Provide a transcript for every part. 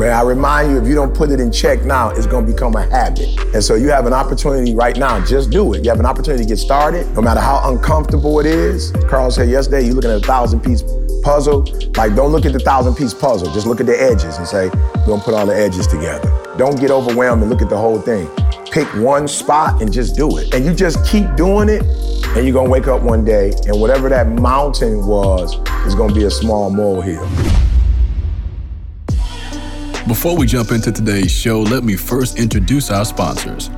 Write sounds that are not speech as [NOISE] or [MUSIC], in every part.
May I remind you, if you don't put it in check now, it's gonna become a habit. And so you have an opportunity right now, just do it. You have an opportunity to get started, no matter how uncomfortable it is. Carl said yesterday, you're looking at a thousand piece puzzle. Like, don't look at the thousand piece puzzle, just look at the edges and say, we're gonna put all the edges together. Don't get overwhelmed and look at the whole thing. Pick one spot and just do it. And you just keep doing it, and you're gonna wake up one day, and whatever that mountain was is gonna be a small molehill. Before we jump into today's show, let me first introduce our sponsors.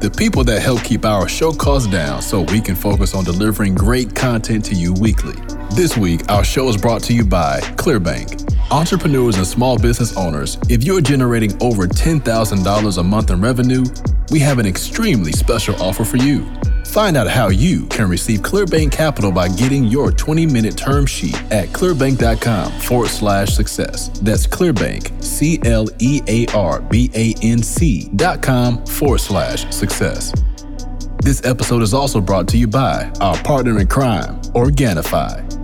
The people that help keep our show costs down so we can focus on delivering great content to you weekly. This week, our show is brought to you by Clearbanc. Entrepreneurs and small business owners, if you're generating over $10,000 a month in revenue, we have an extremely special offer for you. Find out how you can receive Clearbanc Capital by getting your 20 minute term sheet at clearbanc.com forward slash success. That's Clearbanc, C L E A R B A N C dot com forward slash success. This episode is also brought to you by our partner in crime, Organifi.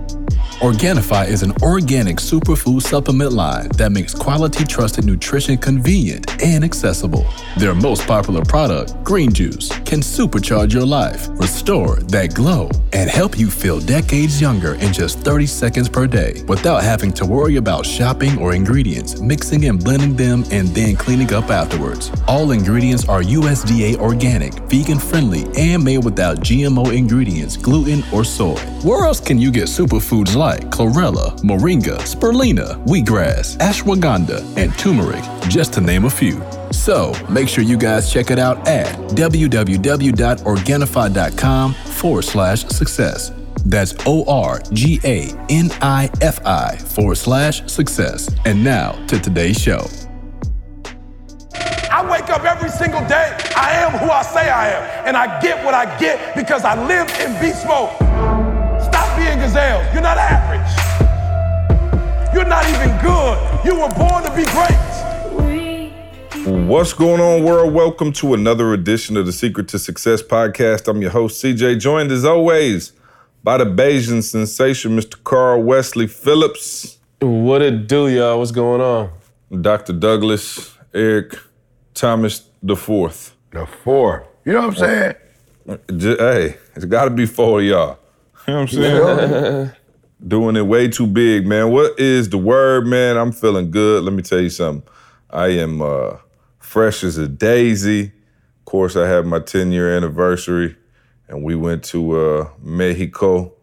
Organifi is an organic superfood supplement line that makes quality trusted nutrition convenient and accessible. Their most popular product, Green Juice, can supercharge your life, restore that glow, and help you feel decades younger in just 30 seconds per day without having to worry about shopping or ingredients, mixing and blending them, and then cleaning up afterwards. All ingredients are USDA organic, vegan friendly, and made without GMO ingredients, gluten, or soy. Where else can you get superfoods like chlorella, moringa, spirulina, wheatgrass, ashwagandha, and turmeric, just to name a few? So make sure you guys check it out at www.organifi.com forward slash success. That's O R G A N I F I forward slash success. And now to today's show. I wake up every single day. I am who I say I am. And I get what I get because I live in beast mode. Stop being gazelles. You're not average. You're not even good. You were born to be great. What's going on, world? Welcome to another edition of the Secret to Success podcast. I'm your host, CJ, joined as always by the Bayesian sensation, Mr. Carl Wesley Phillips, What it do, y'all? What's going on? Dr. Douglas Eric Thomas the Fourth. The four. You know what I'm saying? J- Hey, it's got to be four of y'all. You know what I'm saying? Doing it way too big, man. What is the word, man? I'm feeling good. Let me tell you something. I am uh, fresh as a daisy. Of course, I had my 10 year anniversary, and we went to uh, Mexico.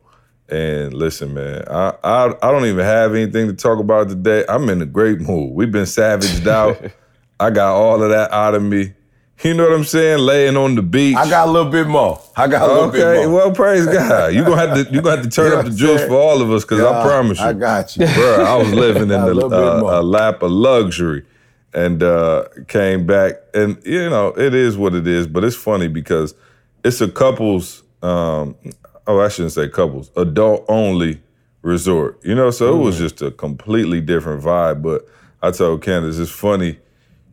And listen, man, I, I I don't even have anything to talk about today. I'm in a great mood. We've been savaged out. [LAUGHS] I got all of that out of me. You know what I'm saying? Laying on the beach. I got a little bit more. I got a little Okay, bit more. well, praise [LAUGHS] God. You're gonna have to you gonna have to turn You know up the juice for all of us, cause I promise you, I got you. bro. I was living [LAUGHS] in A the uh, a lap of luxury, and uh, came back, and you know it is what it is. But it's funny because it's a couples. Um, oh, I shouldn't say couples. Adult only resort. You know, so it was Mm. just a completely different vibe. But I told Candace, it's funny.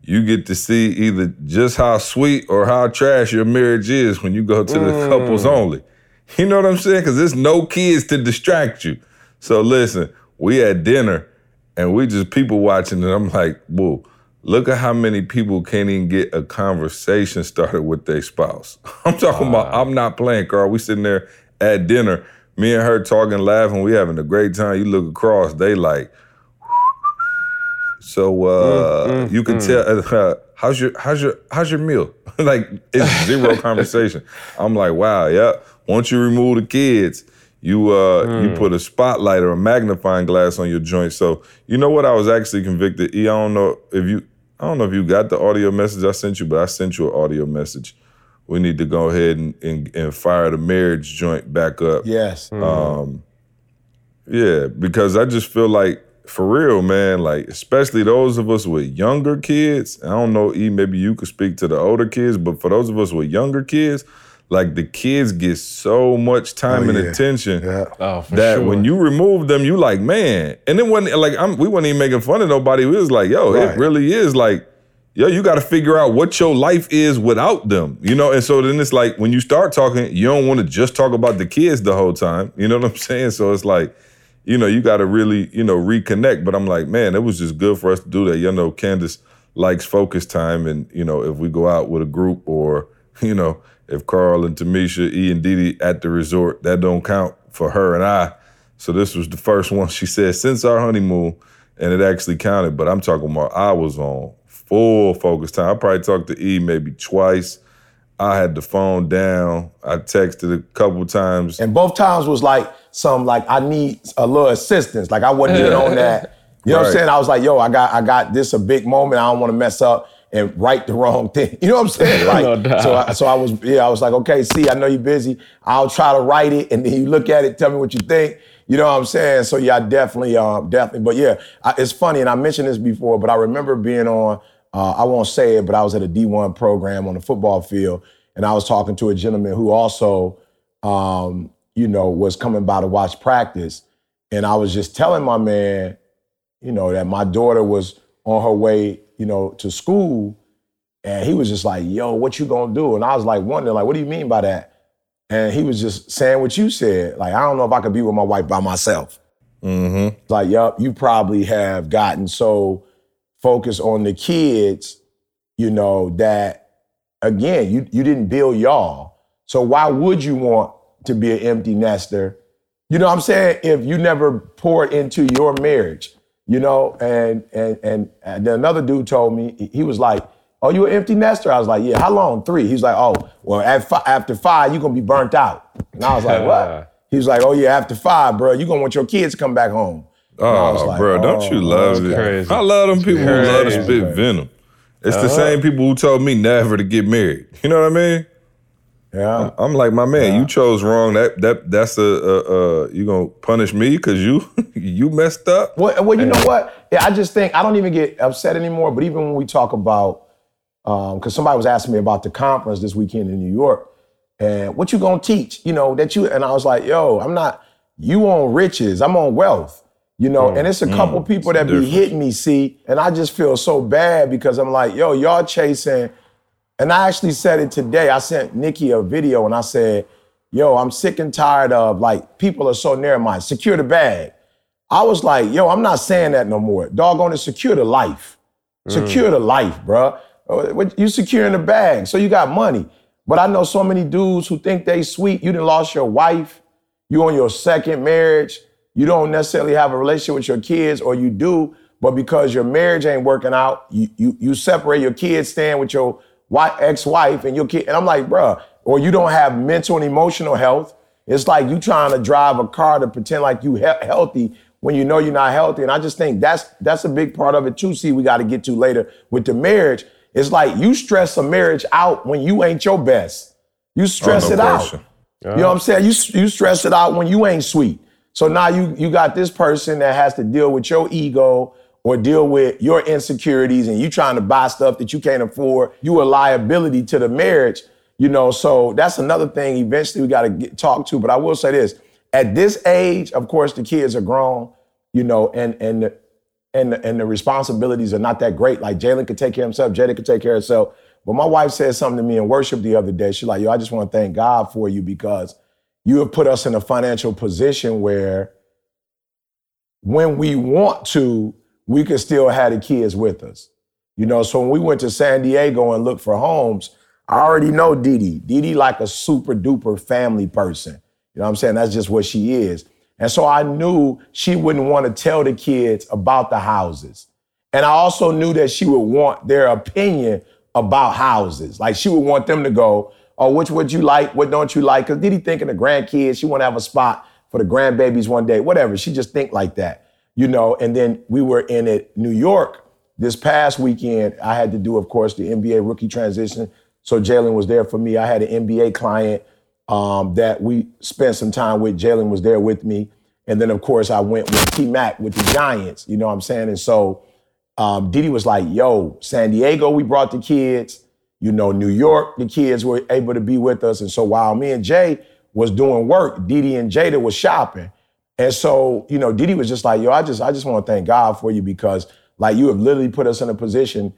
You get to see either just how sweet or how trash your marriage is when you go to the mm. couples only. You know what I'm saying? Because there's no kids to distract you. So listen, we had dinner and we just people watching, and I'm like, whoa, look at how many people can't even get a conversation started with their spouse. [LAUGHS] I'm talking about, ah. I'm not playing, Carl. We sitting there at dinner, me and her talking, laughing, we having a great time. You look across, they like, so uh, you can tell uh, [LAUGHS] how's your how's your how's your meal? [LAUGHS] like it's zero [LAUGHS] conversation. I'm like, wow, yeah. Once you remove the kids, you uh you put a spotlight or a magnifying glass on your joint. So you know what? I was actually convicted. E, I don't know if you I don't know if you got the audio message I sent you, but I sent you an audio message. We need to go ahead and, and, and fire the marriage joint back up. Yes. Um, yeah, because I just feel like for real, man, like especially those of us with younger kids. I don't know, E, maybe you could speak to the older kids, but for those of us with younger kids, like the kids get so much oh, time Oh, and yeah. attention Yeah. Oh, for that sure. when you remove them, you like, man. And then when like I'm we weren't even making fun of nobody. We was like, yo, Right. it really is like, yo, you gotta figure out what your life is without them. You know, and so then it's like when you start talking, you don't want to just talk about the kids the whole time. You know what I'm saying? So it's like, you know, you got to really, you know, reconnect. But I'm like, man, it was just good for us to do that. You know, Candace likes focus time, and you know, if we go out with a group or, [LAUGHS] you know, if Carl and Tamisha, E and Didi at the resort, that don't count for her and I. So this was the first [LAUGHS] one she said since our honeymoon, and it actually counted. But I'm talking about I was on full focus time. I probably talked to E maybe twice. I had the phone down. I texted a couple times. And both times was like some like I need a little assistance. Like I wasn't even on that. [LAUGHS] You know what I'm saying? I was like, yo, I got I got this a big moment. I don't want to mess up and write the wrong [LAUGHS] thing. You know what I'm saying? [LAUGHS] Like, No doubt. so I, so I was yeah, I was like, okay, see, I know you're busy. I'll try to write it, and then you look at it, tell me what you think. You know what I'm saying? So yeah, I definitely, um, definitely. But yeah, I, it's funny, and I mentioned this before, but I remember being on. Uh, I won't say it, but I was at a D1 program on the football field, and I was talking to a gentleman who also, um, you know, was coming by to watch practice, and I was just telling my man, you know, that my daughter was on her way, you know, to school, and he was just like, "Yo, what you gonna do?" And I was like, wondering, like, "What do you mean by that?" And he was just saying what you said. Like, I don't know if I could be with my wife by myself. Mm-hmm. Like, yup, you probably have gotten so focused on the kids, you know, that again, you you didn't build y'all. So why would you want to be an empty nester? You know what I'm saying? If you never poured into your marriage, you know, and and and, and then another dude told me, he- was like, Oh, you an empty nester? I was like, Yeah, how long? Three. He's like, Oh, well, at fi- after five, you're gonna be burnt out. And I was like, What? [LAUGHS] He was like, Oh yeah, after five, bro, you're gonna want your kids to come back home. And I was Oh, like, bro, don't oh, you "Oh, love it? crazy. I love them people who love to spit venom. It's the uh-huh. same people who told me never to get married. You know what I mean? Yeah. I'm like, my man, you chose wrong. That that that's a, a, a you gonna punish me because you [LAUGHS] you messed up. Well, well, you know what? Yeah, I just think I don't even get upset anymore. But even when we talk about, um, because somebody was asking me about the conference this weekend in New York, and what you gonna teach? You know that you and I was like, yo, I'm not. You on riches? I'm on wealth. You know, mm, and it's a mm. couple people that be hitting me, see, and I just feel so bad because I'm like, yo, y'all chasing. And I actually said it today. I sent Nikki a video and I said, yo, I'm sick and tired of like people are so narrow minded. Secure the bag. I was like, yo, I'm not saying that no more. Doggone it, secure the life. Mm. Secure the life, bruh. What- You securing the bag, so you got money. But I know so many dudes who think they sweet. You done lost your wife. You on your second marriage. You don't necessarily have a relationship with your kids, or you do, but because your marriage ain't working out, you you, you separate your kids, staying with your ex-wife and your kid. And I'm like, bruh, or you don't have mental and emotional health. It's like you trying to drive a car to pretend like you he- healthy when you know you're not healthy. And I just think that's that's a big part of it too. See, we got to get to later with the marriage. It's like you stress a marriage out when you ain't your best. You oh, stress Oh, no it out. question. You know what I'm saying? You you stress it out when you ain't sweet. So now you you got this person that has to deal with your ego or deal with your insecurities, and you trying to buy stuff that you can't afford. You a liability to the marriage. You know, so that's another thing. Eventually, we got to talk to. But I will say this: at this age, of course, the kids are grown. You know, and and and the, and the responsibilities are not that great. Like Jalen could take care of himself, Jada could take care of herself. But my wife said something to me in worship the other day. She's like, "Yo, I just want to thank God for you because you have put us in a financial position where, when we want to, we could still have the kids with us. You know, so when we went to San Diego and looked for homes, I already know Didi. Didi like a super duper family person. You know what I'm saying? That's just what she is. And so I knew she wouldn't want to tell the kids about the houses. And I also knew that she would want their opinion about houses. Like she would want them to go, oh, which would you like? What don't you like? Because Didi thinking the grandkids, she want to have a spot for the grandbabies one day, whatever. She just think like that, you know. And then we were in it, New York this past weekend. I had to do, of course, the NBA rookie transition. So Jalen was there for me. I had an NBA client um, that we spent some time with. Jalen was there with me. And then, of course, I went with T Mac with the Giants, you know what I'm saying? And so um, Didi was like, yo, San Diego, we brought the kids. You know, New York, the kids were able to be with us. And so while me and Jay was doing work, Didi and Jada was shopping. And so, you know, Didi was just like, yo, I just, I just want to thank God for you because like you have literally put us in a position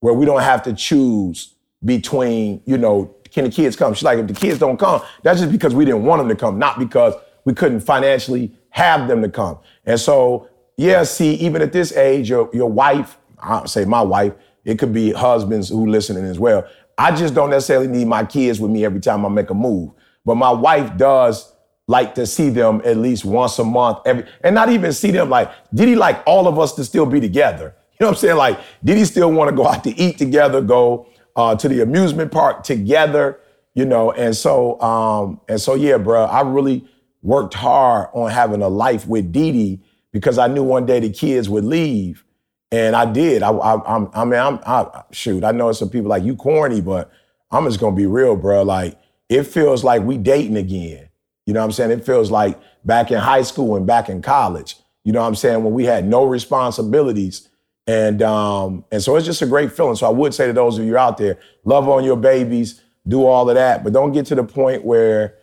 where we don't have to choose between, you know, can the kids come? She's like, if the kids don't come, that's just because we didn't want them to come, not because we couldn't financially have them to come. And so, yeah, see, even at this age, your your wife, I say my wife, it could be husbands who listening as well. I just don't necessarily need my kids with me every time I make a move. But my wife does like to see them at least once a month, every and not even see them like, Didi like all of us to still be together? [LAUGHS] You know what I'm saying? Like, Didi still want to go out to eat together, go uh, to the amusement park together? You know, and so um, and so yeah, bro, I really worked hard on having a life with Dee because I knew one day the kids would leave. And I did. I, I, I'm, I mean, I'm, I, shoot, I know some people like, you corny, but I'm just gonna be real, bro. Like, it feels like we dating again. You know what I'm saying? It feels like back in high school and back in college. You know what I'm saying? When we had no responsibilities. And um, and so it's just a great feeling. So I would say to those of you out there, love on your babies, do all of that, but don't get to the point where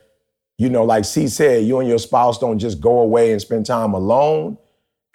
you know, like C said, you and your spouse don't just go away and spend time alone.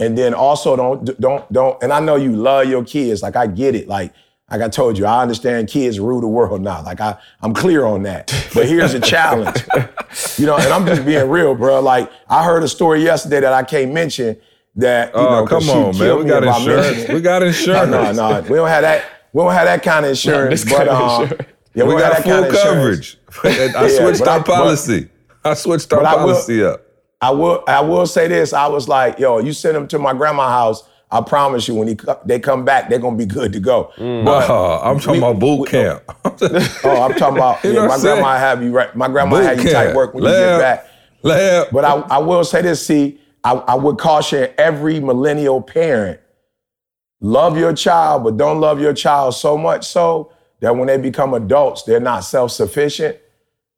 And then also don't don't don't. And I know you love your kids. Like I get it. Like like I told you, I understand kids rule the world now. Like I I'm clear on that. But here's a challenge. [LAUGHS] you know, and I'm just being real, bro. Like I heard a story yesterday that I can't mention. That you oh, know, come on, man. We got insurance. We got [LAUGHS] insurance. no, no, we don't have that. We don't have that kind of insurance. but um, yeah, we, we got, got full coverage. [LAUGHS] I switched our I- but- policy. I switched our will- policy up. I will I will say this. I was like, yo, you send them to my grandma's house. I promise you, when he, they come back, they're gonna be good to go. Mm. But Oh, [LAUGHS] I'm talking we- about boot we- camp. [LAUGHS] oh, I'm talking about [LAUGHS] You yeah, know my saying? grandma have you right. My grandma boot had you type work when you get back. Lab. But I, I will say this, see, I, I would caution every millennial parent, love your child, but don't love your child so much so that when they become adults, they're not self-sufficient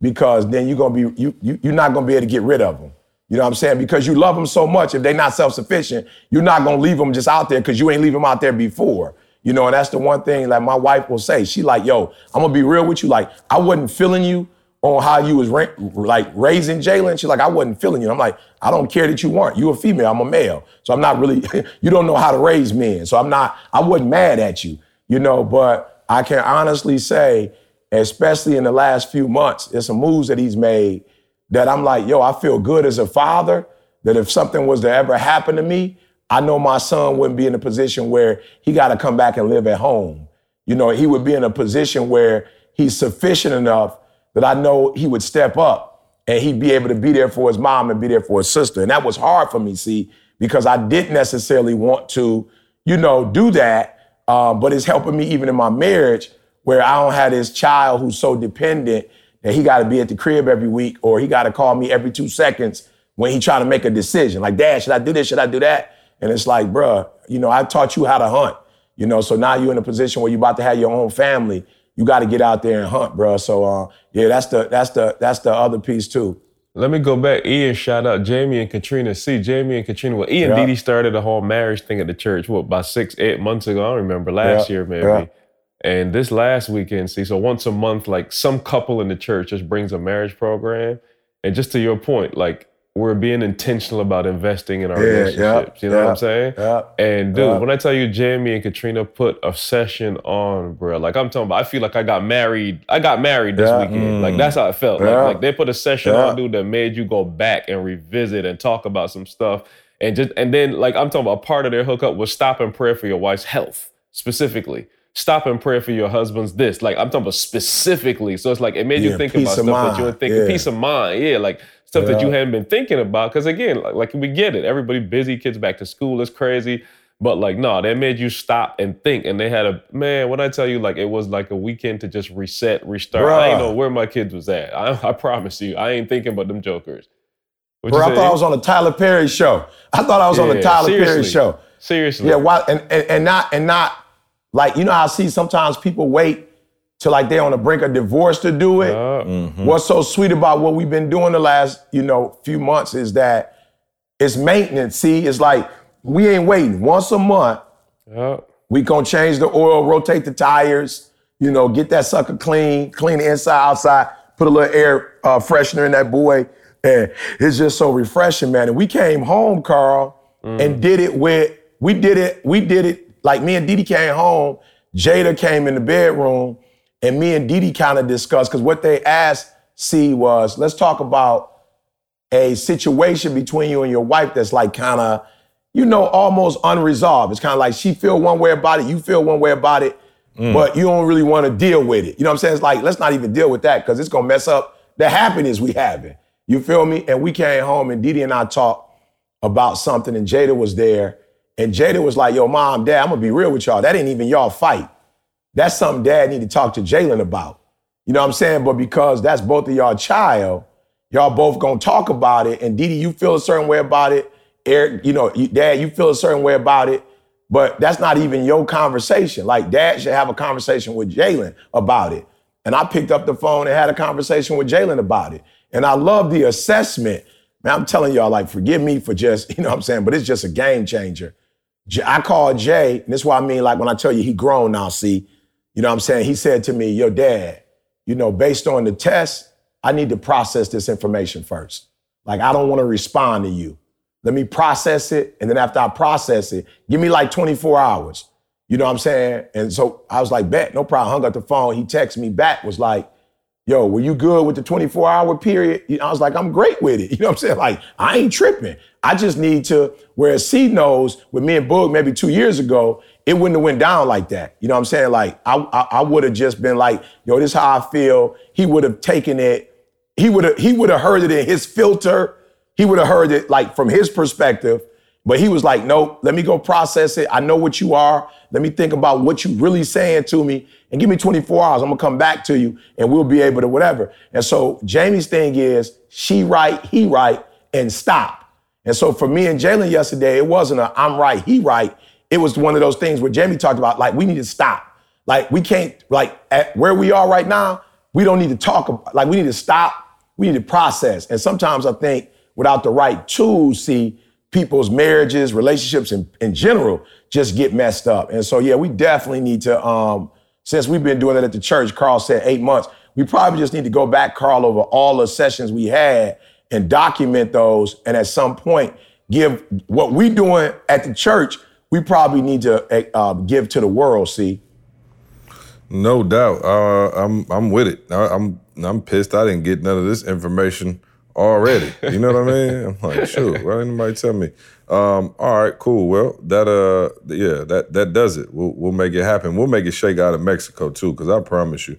because then you're gonna be you, you you're not gonna be able to get rid of them. You know what I'm saying? Because you love them so much, if they're not self-sufficient, you're not gonna leave them just out there because you ain't leave them out there before. You know, and that's the one thing that my wife will say. She like, yo, I'm gonna be real with you. Like, I wasn't feeling you on how you was ra- like raising Jalen. She's like, I wasn't feeling you. I'm like, I don't care that you weren't. You a female. I'm a male. So I'm not really. [LAUGHS] you don't know how to raise men. So I'm not. I wasn't mad at you. You know, but I can honestly say, especially in the last few months, there's some moves that he's made that I'm like, yo, I feel good as a father. That if something was to ever happen to me, I know my son wouldn't be in a position where he got to come back and live at home. You know, he would be in a position where he's sufficient enough that I know he would step up and he'd be able to be there for his mom and be there for his sister. And that was hard for me, see, because I didn't necessarily want to, you know, do that. Um, but it's helping me even in my marriage where I don't have this child who's so dependent that he got to be at the crib every week or he got to call me every two seconds when he trying to make a decision. Like, Dad, should I do this? Should I do that? And it's like, bruh, you know, I taught you how to hunt. You know, so now you're in a position where you're about to have your own family. You got to get out there and hunt, bruh. So, uh, yeah, that's the that's the that's the other piece too. Let me go back. Ian shout out Jamie and Katrina. See, Jamie and Katrina. Well, Ian Yeah. Didi started the whole marriage thing at the church, what, about six, eight months ago? I don't remember. Last Yeah. year, maybe. Yeah. And this last weekend, see, so once a month, like some couple in the church just brings a marriage program. And just to your point, like we're being intentional about investing in our Yeah, yeah, relationships. you know what I'm saying? yeah, And dude, yeah. when I tell you Jamie and Katrina put a session on, bro, like I'm talking about, I feel like I got married. I got married this Yeah. weekend. Like mm. that's how it felt. Like, Yeah. like they put a session Yeah. on, dude, that made you go back and revisit and talk about some stuff. And just and then like I'm talking about part of their hookup was stop and pray for your wife's health specifically. Stop and pray for your husband's this. Like I'm talking about specifically. So it's like it made Yeah, you think about stuff that you weren't thinking. Yeah. Peace of mind. Yeah, like stuff that you hadn't been thinking about. Because again, like, like we get it. Everybody busy, kids back to school is crazy. But like, no, they made you stop and think. And they had a man, when I tell you, like it was like a weekend to just reset, restart. I ain't Bruh. know where my kids was at. I, I promise you, I ain't thinking about them jokers. Bro, I thought I was on the Tyler Perry show. I thought I was on Yeah, Tyler Perry show. Seriously. Yeah, why and, and and not and not like you know I see sometimes people wait till like they're on the brink of divorce to do it. Uh, What's so sweet about what we've been doing the last, you know, few months is that it's maintenance. See, it's like we ain't waiting. Once a month, uh, we gonna change the oil, rotate the tires, you know, get that sucker clean, clean the inside, outside, put a little air uh, freshener in that boy. And it's just so refreshing, man. And we came home, Carl, and did it with, we did it, we did it, like me and Didi came home, Jada came in the bedroom, and me and Didi kind of discussed, because what they asked C was, let's talk about a situation between you and your wife that's like kind of, you know, almost unresolved. It's kind of like she feel one way about it, you feel one way about it, mm. but you don't really want to deal with it. You know what I'm saying? It's like, let's not even deal with that because it's gonna mess up the happiness we having. You feel me? And we came home and Didi and I talked about something and Jada was there. And Jada was like, yo, mom, dad, I'm gonna be real with y'all. That ain't even y'all fight. That's something dad need to talk to Jalen about. You know what I'm saying? But because that's both of y'all child, y'all both gonna talk about it. And Didi, you feel a certain way about it. Eric, you know, dad, you feel a certain way about it. But that's not even your conversation. Like dad should have a conversation with Jalen about it. And I picked up the phone and had a conversation with Jalen about it. And I love the assessment. Man, I'm telling y'all, like, forgive me for just, [LAUGHS] you know what I'm saying, but it's just a game changer. I called Jay, and this is what I mean, like when I tell you he grown now, see, you know what I'm saying? He said to me, Your dad, you know, based on the test, I need to process this information first. Like, I don't want to respond to you. Let me process it. And then after I process it, give me like 24 hours. You know what I'm saying? And so I was like, bet, no problem. Hung up the phone. He texted me back, was like, yo, were you good with the 24 hour period? I was like, I'm great with it. [LAUGHS] You know what I'm saying? Like, I ain't tripping. I just need to, whereas C knows with me and Boog maybe two years ago, it wouldn't have went down like that. You know what I'm saying? Like, I, I, I would have just been like, yo, this is how I feel. He would have taken it. He would have, he would have heard it in his filter. He would have heard it like from his perspective. But he was like, nope, let me go process it. I know what you are. Let me think about what you really saying to me and give me 24 hours. I'm gonna come back to you and we'll be able to whatever. And so Jamie's thing is she right, he right, and stop. And so for me and Jalen yesterday, it wasn't a I'm right, he right. It was one of those things where Jamie talked about like we need to stop. Like we can't like at where we are right now, we don't need to talk about, like we need to stop. We need to process. And sometimes I think without the right tools, see people's marriages, relationships in, in general just get messed up. And so yeah, we definitely need to um since we've been doing that at the church, Carl said eight months. We probably just need to go back, Carl, over all the sessions we had and document those. And at some point, give what we doing at the church, we probably need to uh, give to the world. See. No doubt. Uh, I'm I'm with it. I, I'm I'm pissed. I didn't get none of this information already. You know what I mean? I'm like, sure. Why didn't anybody tell me? Um, all right, cool. Well, that uh, yeah, that that does it. We'll we'll make it happen. We'll make it shake out of Mexico too, because I promise you.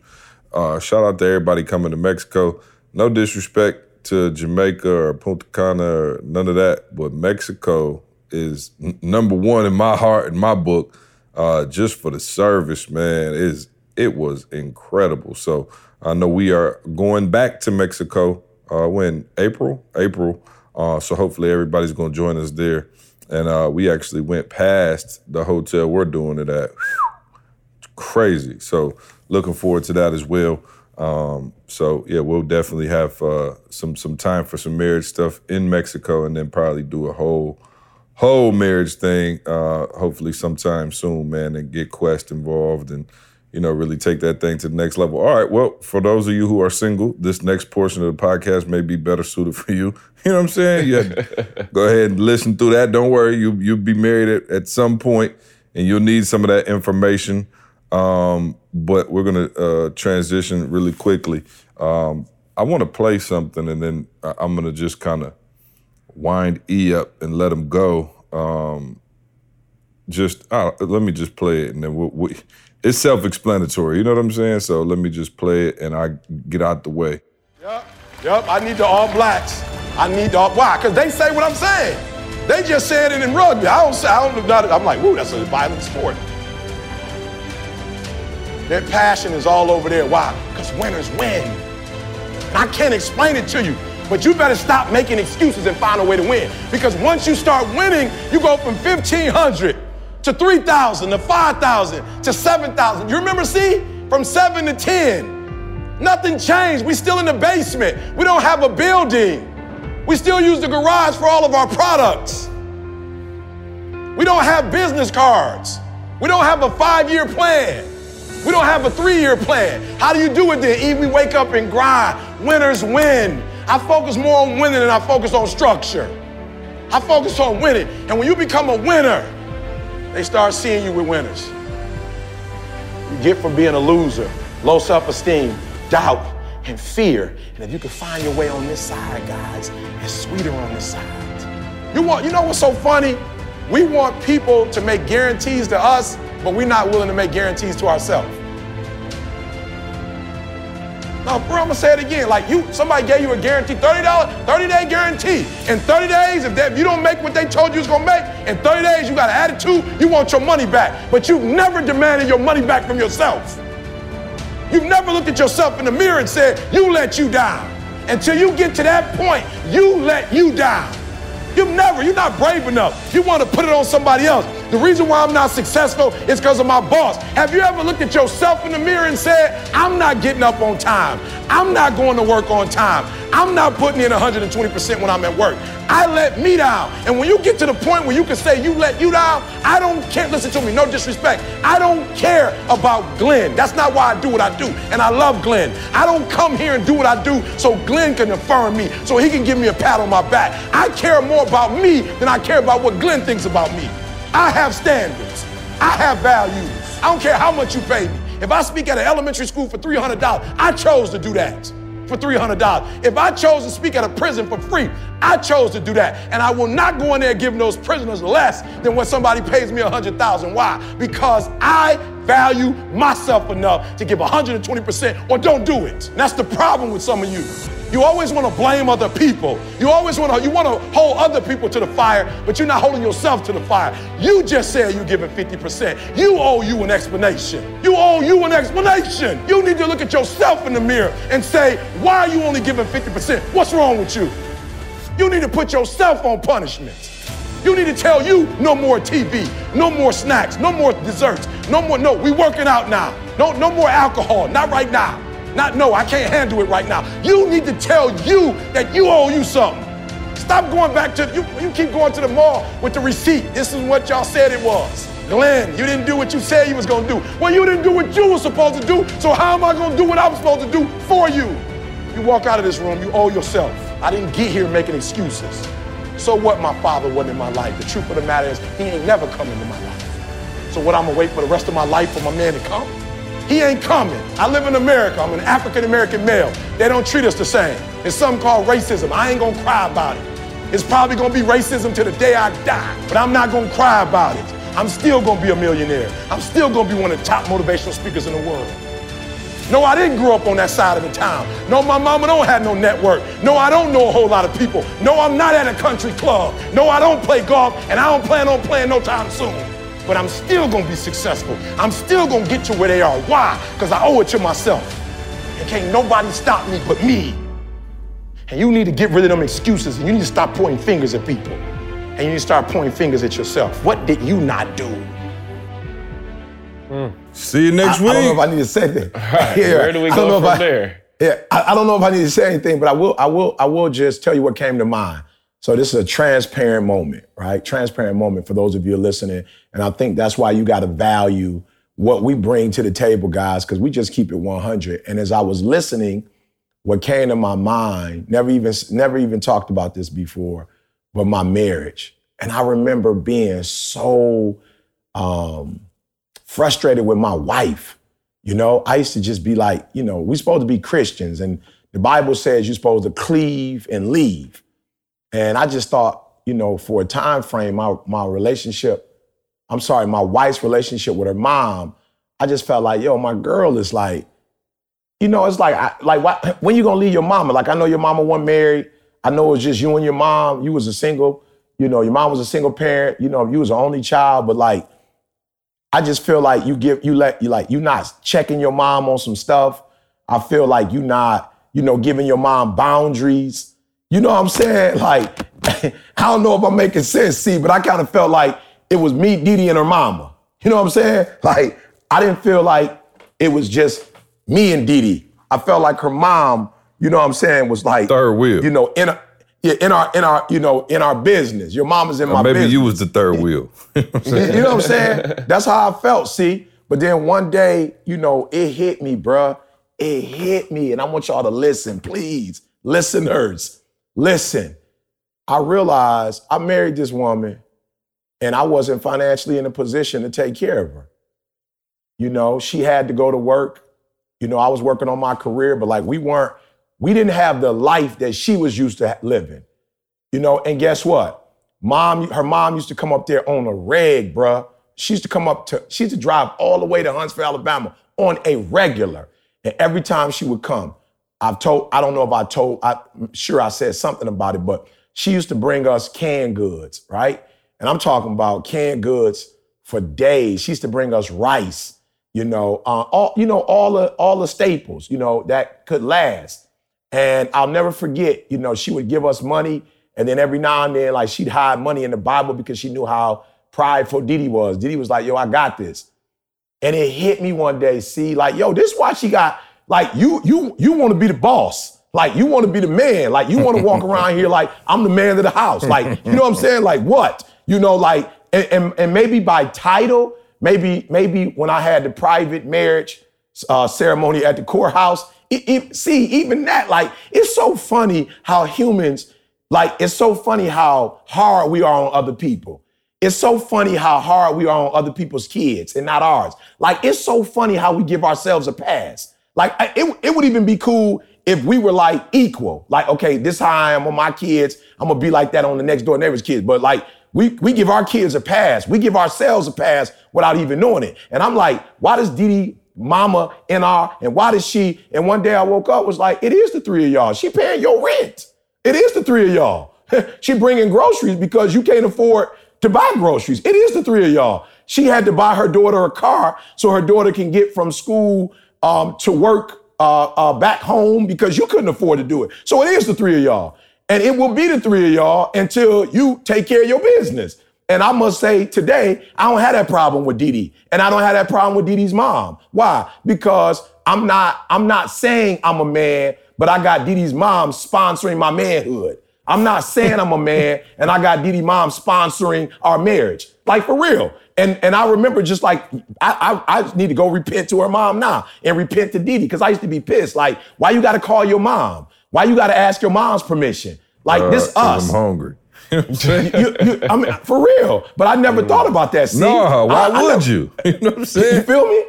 Uh, shout out to everybody coming to Mexico. No disrespect to Jamaica or Punta Cana or none of that, but Mexico is n- number one in my heart in my book. Uh, just for the service, man, is it was incredible. So I know we are going back to Mexico. Uh, when April, April. Uh, so hopefully everybody's going to join us there. And uh, we actually went past the hotel we're doing it at. [SIGHS] crazy. So looking forward to that as well. Um, so yeah, we'll definitely have uh, some some time for some marriage stuff in Mexico, and then probably do a whole whole marriage thing. Uh, hopefully sometime soon, man, and get Quest involved and you know, really take that thing to the next level. All right, well, for those of you who are single, this next portion of the podcast may be better suited for you. [LAUGHS] You know what I'm saying? Yeah, [LAUGHS] go ahead and listen through that. Don't worry, you you'll be married at, at some point, and you'll need some of that information. Um, but we're gonna uh, transition really quickly. Um, I want to play something, and then I'm gonna just kind of wind E up and let him go. Um, just uh, let me just play it, and then we'll, we it's self-explanatory. You know what I'm saying? So let me just play it and I get out the way. Yep, yep. I need the all blacks. I need the all, why? Because they say what I'm saying. They just said it in rugby. I don't say, I don't, not, I'm like, woo, that's a violent sport. Their passion is all over there. Why? Because winners win. And I can't explain it to you, but you better stop making excuses and find a way to win. Because once you start winning, you go from 1,500 to 3,000 to 5,000 to 7,000. You remember, see? From 7 to 10. Nothing changed. We still in the basement. We don't have a building. We still use the garage for all of our products. We don't have business cards. We don't have a five year plan. We don't have a three year plan. How do you do it then? Eve, we wake up and grind. Winners win. I focus more on winning than I focus on structure. I focus on winning. And when you become a winner, they start seeing you with winners. You get from being a loser, low self esteem, doubt, and fear. And if you can find your way on this side, guys, it's sweeter on this side. You want, you know what's so funny? We want people to make guarantees to us, but we're not willing to make guarantees to ourselves. No, bro, I'm gonna say it again. Like you, somebody gave you a guarantee, $30, 30 day guarantee. In 30 days, if, they, if you don't make what they told you was gonna make, in 30 days you got an attitude, you want your money back. But you've never demanded your money back from yourself. You've never looked at yourself in the mirror and said, you let you down. Until you get to that point, you let you down. You've never, you're not brave enough. You want to put it on somebody else. The reason why I'm not successful is because of my boss. Have you ever looked at yourself in the mirror and said, I'm not getting up on time. I'm not going to work on time. I'm not putting in 120% when I'm at work. I let me down. And when you get to the point where you can say you let you down, I don't care. Listen to me, no disrespect. I don't care about Glenn. That's not why I do what I do. And I love Glenn. I don't come here and do what I do so Glenn can affirm me, so he can give me a pat on my back. I care more about me than I care about what Glenn thinks about me. I have standards. I have values. I don't care how much you pay me. If I speak at an elementary school for $300, I chose to do that for $300. If I chose to speak at a prison for free, I chose to do that. And I will not go in there giving those prisoners less than what somebody pays me a 100,000. Why? Because I value myself enough to give 120% or don't do it. And that's the problem with some of you. You always want to blame other people. You always want to you want to hold other people to the fire, but you're not holding yourself to the fire. You just said you're giving 50%. You owe you an explanation. You owe you an explanation. You need to look at yourself in the mirror and say, why are you only giving 50%? What's wrong with you? You need to put yourself on punishment. You need to tell you no more TV, no more snacks, no more desserts, no more, no, we working out now. No, no more alcohol, not right now. Not no, I can't handle it right now. You need to tell you that you owe you something. Stop going back to you. You keep going to the mall with the receipt. This is what y'all said it was. Glenn, you didn't do what you said you was gonna do. Well, you didn't do what you were supposed to do. So how am I gonna do what I'm supposed to do for you? You walk out of this room, you owe yourself. I didn't get here making excuses. So what? My father wasn't in my life. The truth of the matter is, he ain't never come into my life. So what? I'm gonna wait for the rest of my life for my man to come? He ain't coming. I live in America. I'm an African American male. They don't treat us the same. It's something called racism. I ain't gonna cry about it. It's probably gonna be racism to the day I die, but I'm not gonna cry about it. I'm still gonna be a millionaire. I'm still gonna be one of the top motivational speakers in the world. No, I didn't grow up on that side of the town. No, my mama don't have no network. No, I don't know a whole lot of people. No, I'm not at a country club. No, I don't play golf, and I don't plan on playing no time soon but I'm still gonna be successful. I'm still gonna get to where they are. Why? Because I owe it to myself. And can't nobody stop me but me. And you need to get rid of them excuses and you need to stop pointing fingers at people. And you need to start pointing fingers at yourself. What did you not do? Mm. See you next I, week. I don't know if I need to say that. [LAUGHS] Right. Yeah, Where do we go from I, there? Yeah, I, I don't know if I need to say anything, but I will. I will. I will just tell you what came to mind. So this is a transparent moment, right? Transparent moment for those of you listening. And I think that's why you got to value what we bring to the table, guys, because we just keep it 100. And as I was listening, what came to my mind, never even, never even talked about this before, but my marriage. And I remember being so um, frustrated with my wife. You know, I used to just be like, you know, we're supposed to be Christians, and the Bible says you're supposed to cleave and leave. And I just thought, you know, for a time frame, my my relationship, I'm sorry, my wife's relationship with her mom, I just felt like, yo, my girl is like, you know, it's like, I, like, why, [CLEARS THROAT] when you gonna leave your mama? Like, I know your mama wasn't married. I know it was just you and your mom. You was a single, you know, your mom was a single parent. You know, you was the only child, but like, I just feel like you give, you let, you like, you not checking your mom on some stuff. I feel like you not, you know, giving your mom boundaries. You know what I'm saying? [LAUGHS] Like, [LAUGHS] I don't know if I'm making sense, see, but I kind of felt like it was me, Didi, and her mama. You know what I'm saying? [LAUGHS] Like, I didn't feel like it was just me and Didi. I felt like her mom, you know what I'm saying, was like third wheel. You know, in a, yeah, in our in our you know in our business. Your mama's in or my maybe business. you was the third wheel. [LAUGHS] you know what I'm saying? That's how I felt. See, but then one day, you know, it hit me, bruh. It hit me, and I want y'all to listen, please, listeners, listen. I realized I married this woman, and I wasn't financially in a position to take care of her. You know, she had to go to work. You know, I was working on my career, but like we weren't, we didn't have the life that she was used to living. You know, and guess what? Mom, her mom used to come up there on a reg, bruh. She used to come up to, she used to drive all the way to Huntsville, Alabama on a regular. And every time she would come, I've told, I don't know if I told, I'm sure I said something about it, but she used to bring us canned goods, right? And I'm talking about canned goods for days. She used to bring us rice, you know, uh, all, you know, all the, all the staples, you know, that could last. And I'll never forget, you know, she would give us money. And then every now and then, like she'd hide money in the Bible because she knew how prideful Didi was. Didi was like, yo, I got this. And it hit me one day, see, like, yo, this is why she got, like, you, you, you want to be the boss. Like, you want to be the man. Like, you want to walk [LAUGHS] around here like, I'm the man of the house. Like, you know what I'm [LAUGHS] saying? Like, what? You know, like, and, and, and maybe by title, maybe, maybe when I had the private marriage uh, ceremony at the courthouse, it, it, see, even that, like, it's so funny how humans, like, it's so funny how hard we are on other people. It's so funny how hard we are on other people's kids and not ours. Like, it's so funny how we give ourselves a pass. Like, it, it would even be cool if we were like equal. Like, okay, this how I am on my kids. I'm gonna be like that on the next door neighbor's kids. But like, we, we give our kids a pass. We give ourselves a pass without even knowing it. And I'm like, why does Didi mama NR and why does she? And one day I woke up was like, it is the three of y'all. She paying your rent. It is the three of y'all. [LAUGHS] she bringing groceries because you can't afford to buy groceries. It is the three of y'all. She had to buy her daughter a car so her daughter can get from school um, to work uh, uh, back home because you couldn't afford to do it. So it is the three of y'all. And it will be the three of y'all until you take care of your business. And I must say today, I don't have that problem with Didi. And I don't have that problem with Didi's mom. Why? Because I'm not, I'm not saying I'm a man, but I got Didi's mom sponsoring my manhood. I'm not saying I'm a man and I got Didi mom sponsoring our marriage. Like for real. And and I remember just like I I, I need to go repent to her mom now and repent to Didi because I used to be pissed. Like, why you gotta call your mom? Why you gotta ask your mom's permission? Like uh, this us. I'm hungry. You, you, I mean, for real. But I never thought about that. See, no, why I, would I you? [LAUGHS] You know what I'm saying? You feel me?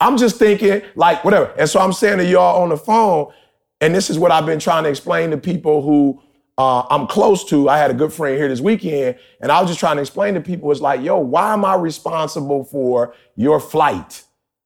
I'm just thinking, like, whatever. And so I'm saying to y'all on the phone, and this is what I've been trying to explain to people who uh, I'm close to. I had a good friend here this weekend, and I was just trying to explain to people it's like, yo, why am I responsible for your flight?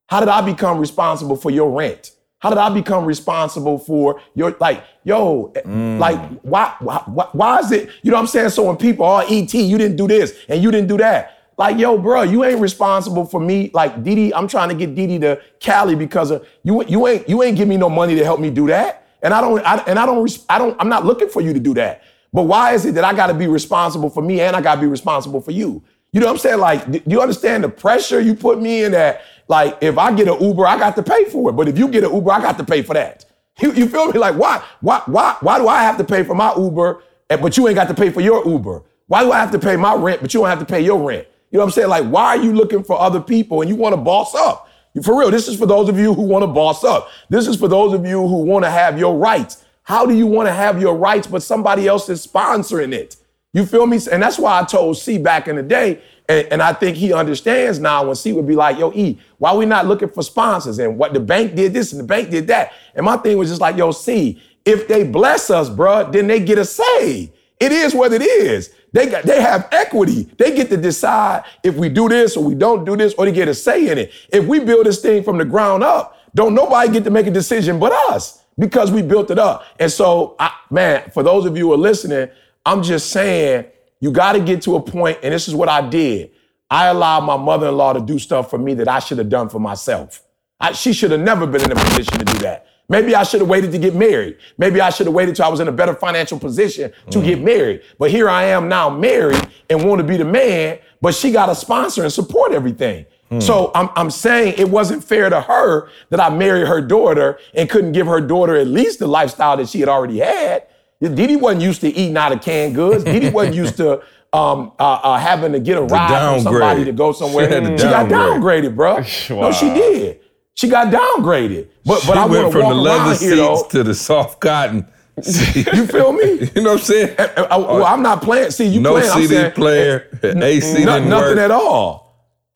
How did I become responsible for your rent? How did I become responsible for your like, yo, mm. like why, why why is it, you know what I'm saying? So when people, oh, ET, you didn't do this and you didn't do that. Like, yo, bro, you ain't responsible for me. Like Didi, I'm trying to get Didi to Cali because of you. You ain't you ain't give me no money to help me do that. And I don't, I, and I don't, I don't, I'm not looking for you to do that. But why is it that I got to be responsible for me and I got to be responsible for you? You know what I'm saying? Like, do you understand the pressure you put me in that? Like, if I get an Uber, I got to pay for it. But if you get an Uber, I got to pay for that. [LAUGHS] You, you feel me? Like, why, why, why, why do I have to pay for my Uber, but you ain't got to pay for your Uber? Why do I have to pay my rent, but you don't have to pay your rent? You know what I'm saying? Like, why are you looking for other people and you want to boss up? For real, this is for those of you who want to boss up. This is for those of you who want to have your rights. How do you want to have your rights, but somebody else is sponsoring it? You feel me? And that's why I told C back in the day, and, and, I think he understands now when C would be like, yo, E, why we not looking for sponsors? And what the bank did this and the bank did that. And my thing was just like, yo, C, if they bless us, bruh, then they get a say. It is what it is. They got they have equity. They get to decide if we do this or we don't do this, or they get a say in it. If we build this thing from the ground up, don't nobody get to make a decision but us because we built it up. And so, I, man, for those of you who are listening, I'm just saying you got to get to a point, and this is what I did. I allowed my mother-in-law to do stuff for me that I should have done for myself. I, she should have never been in a position to do that. Maybe I should have waited to get married. Maybe I should have waited till I was in a better financial position to mm. get married. But here I am now married and want to be the man, but she got a sponsor and support everything. Mm. So I'm, I'm saying it wasn't fair to her that I married her daughter and couldn't give her daughter at least the lifestyle that she had already had. Didi wasn't used to eating out of canned goods. Didi wasn't used to um, uh, uh, having to get a ride from somebody to go somewhere. She, she got downgraded, bro. wow. [LAUGHS] No, she did. She got downgraded. But she but I went from the leather seats to the soft cotton. [LAUGHS] you feel me? [LAUGHS] You know what I'm saying? I, I, well, I'm not playing. See, you playing? no playing. CD saying, player, AC n- nothing work. at all.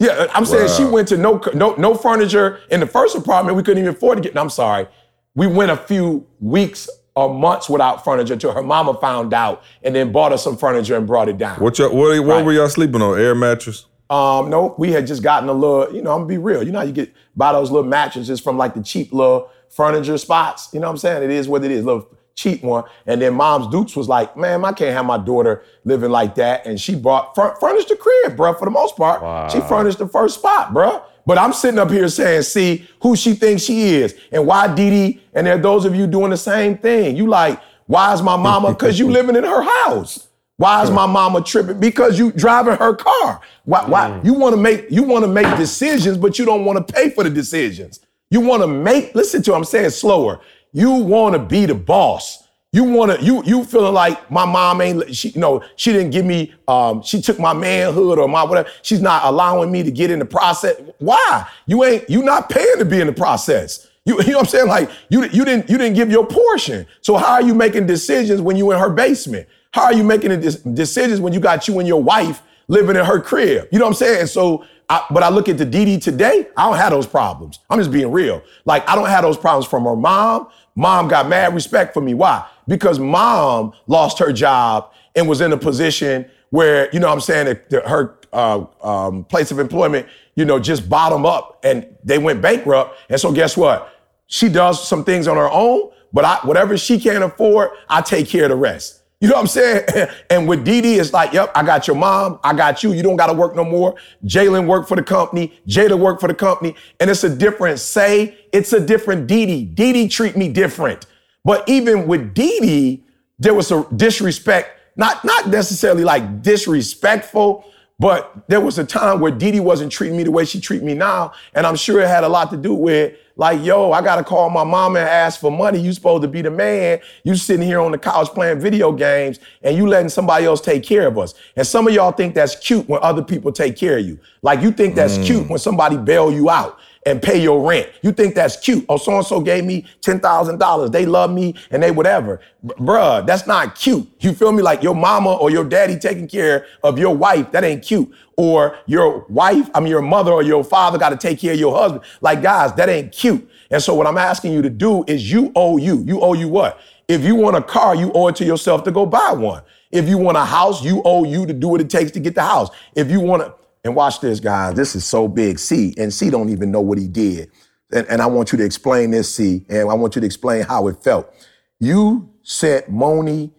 Yeah, I'm saying she went to no no no furniture in the first apartment. We couldn't even afford to get. no, I'm sorry. We went a few weeks or months without furniture until her mama found out and then bought us some furniture and brought it down. What y'all, what, what Right. were y'all sleeping on? Air mattress? Um, no, we had just gotten a little, you know, I'm gonna be real. You know how you get buy those little mattresses from like the cheap little furniture spots. You know what I'm saying? It is what it is, little cheap one. And then mom's Dukes was like, man, I can't have my daughter living like that. And she brought fur- furnished the crib, bruh, for the most part. She furnished the first spot, bruh. But I'm sitting up here saying, see who she thinks she is and why Didi, and there are those of you doing the same thing. You like, why is my mama? Because you [LAUGHS] living in her house. Why is my mama tripping? Because you driving her car. Why? Why mm. you want to make you want to make decisions, but you don't want to pay for the decisions. You want to make. Listen to. what I'm saying slower. You want to be the boss. You want to. You you feeling like my mom ain't. She you know she didn't give me. Um, she took my manhood or my whatever. She's not allowing me to get in the process. Why? You ain't. You not paying to be in the process. You, [LAUGHS] you know what I'm saying? Like you, you didn't you didn't give your portion. So how are you making decisions when you in her basement? How are you making decisions when you got you and your wife living in her crib? You know what I'm saying? So, I, but I look at the Didi today. I don't have those problems. I'm just being real. Like I don't have those problems from her mom. Mom got mad respect for me. Why? Because mom lost her job and was in a position where you know what I'm saying that that her uh, um, place of employment, you know, just bottom up and they went bankrupt. And so guess what? She does some things on her own, but I, whatever she can't afford, I take care of the rest. You know what I'm saying? [LAUGHS] and with Dee, it's like, yep, I got your mom, I got you. You don't got to work no more. Jalen worked for the company, Jada worked for the company, and it's a different say. It's a different. Didi treat me different. But even with Didi, there was a disrespect, not not necessarily like disrespectful, but there was a time where Didi wasn't treating me the way she treat me now, and I'm sure it had a lot to do with like, yo, I gotta call my mama and ask for money. You supposed to be the man. You sitting here on the couch playing video games, and you letting somebody else take care of us. And some of y'all think that's cute when other people take care of you. Like you think that's mm. cute when somebody bail you out and pay your rent. You think that's cute. Oh, so and so gave me $10,000. They love me and they whatever. Bruh, that's not cute. You feel me? Like your mama or your daddy taking care of your wife, that ain't cute. Or your wife, I mean, your mother or your father got to take care of your husband. Like, guys, that ain't cute. And so, what I'm asking you to do is you owe you. You owe you what? If you want a car, you owe it to yourself to go buy one. If you want a house, you owe you to do what it takes to get the house. If you want to, and watch this, guys. This is so big. C and C don't even know what he did. And, and I want you to explain this, C, and I want you to explain how it felt. You sent Moni,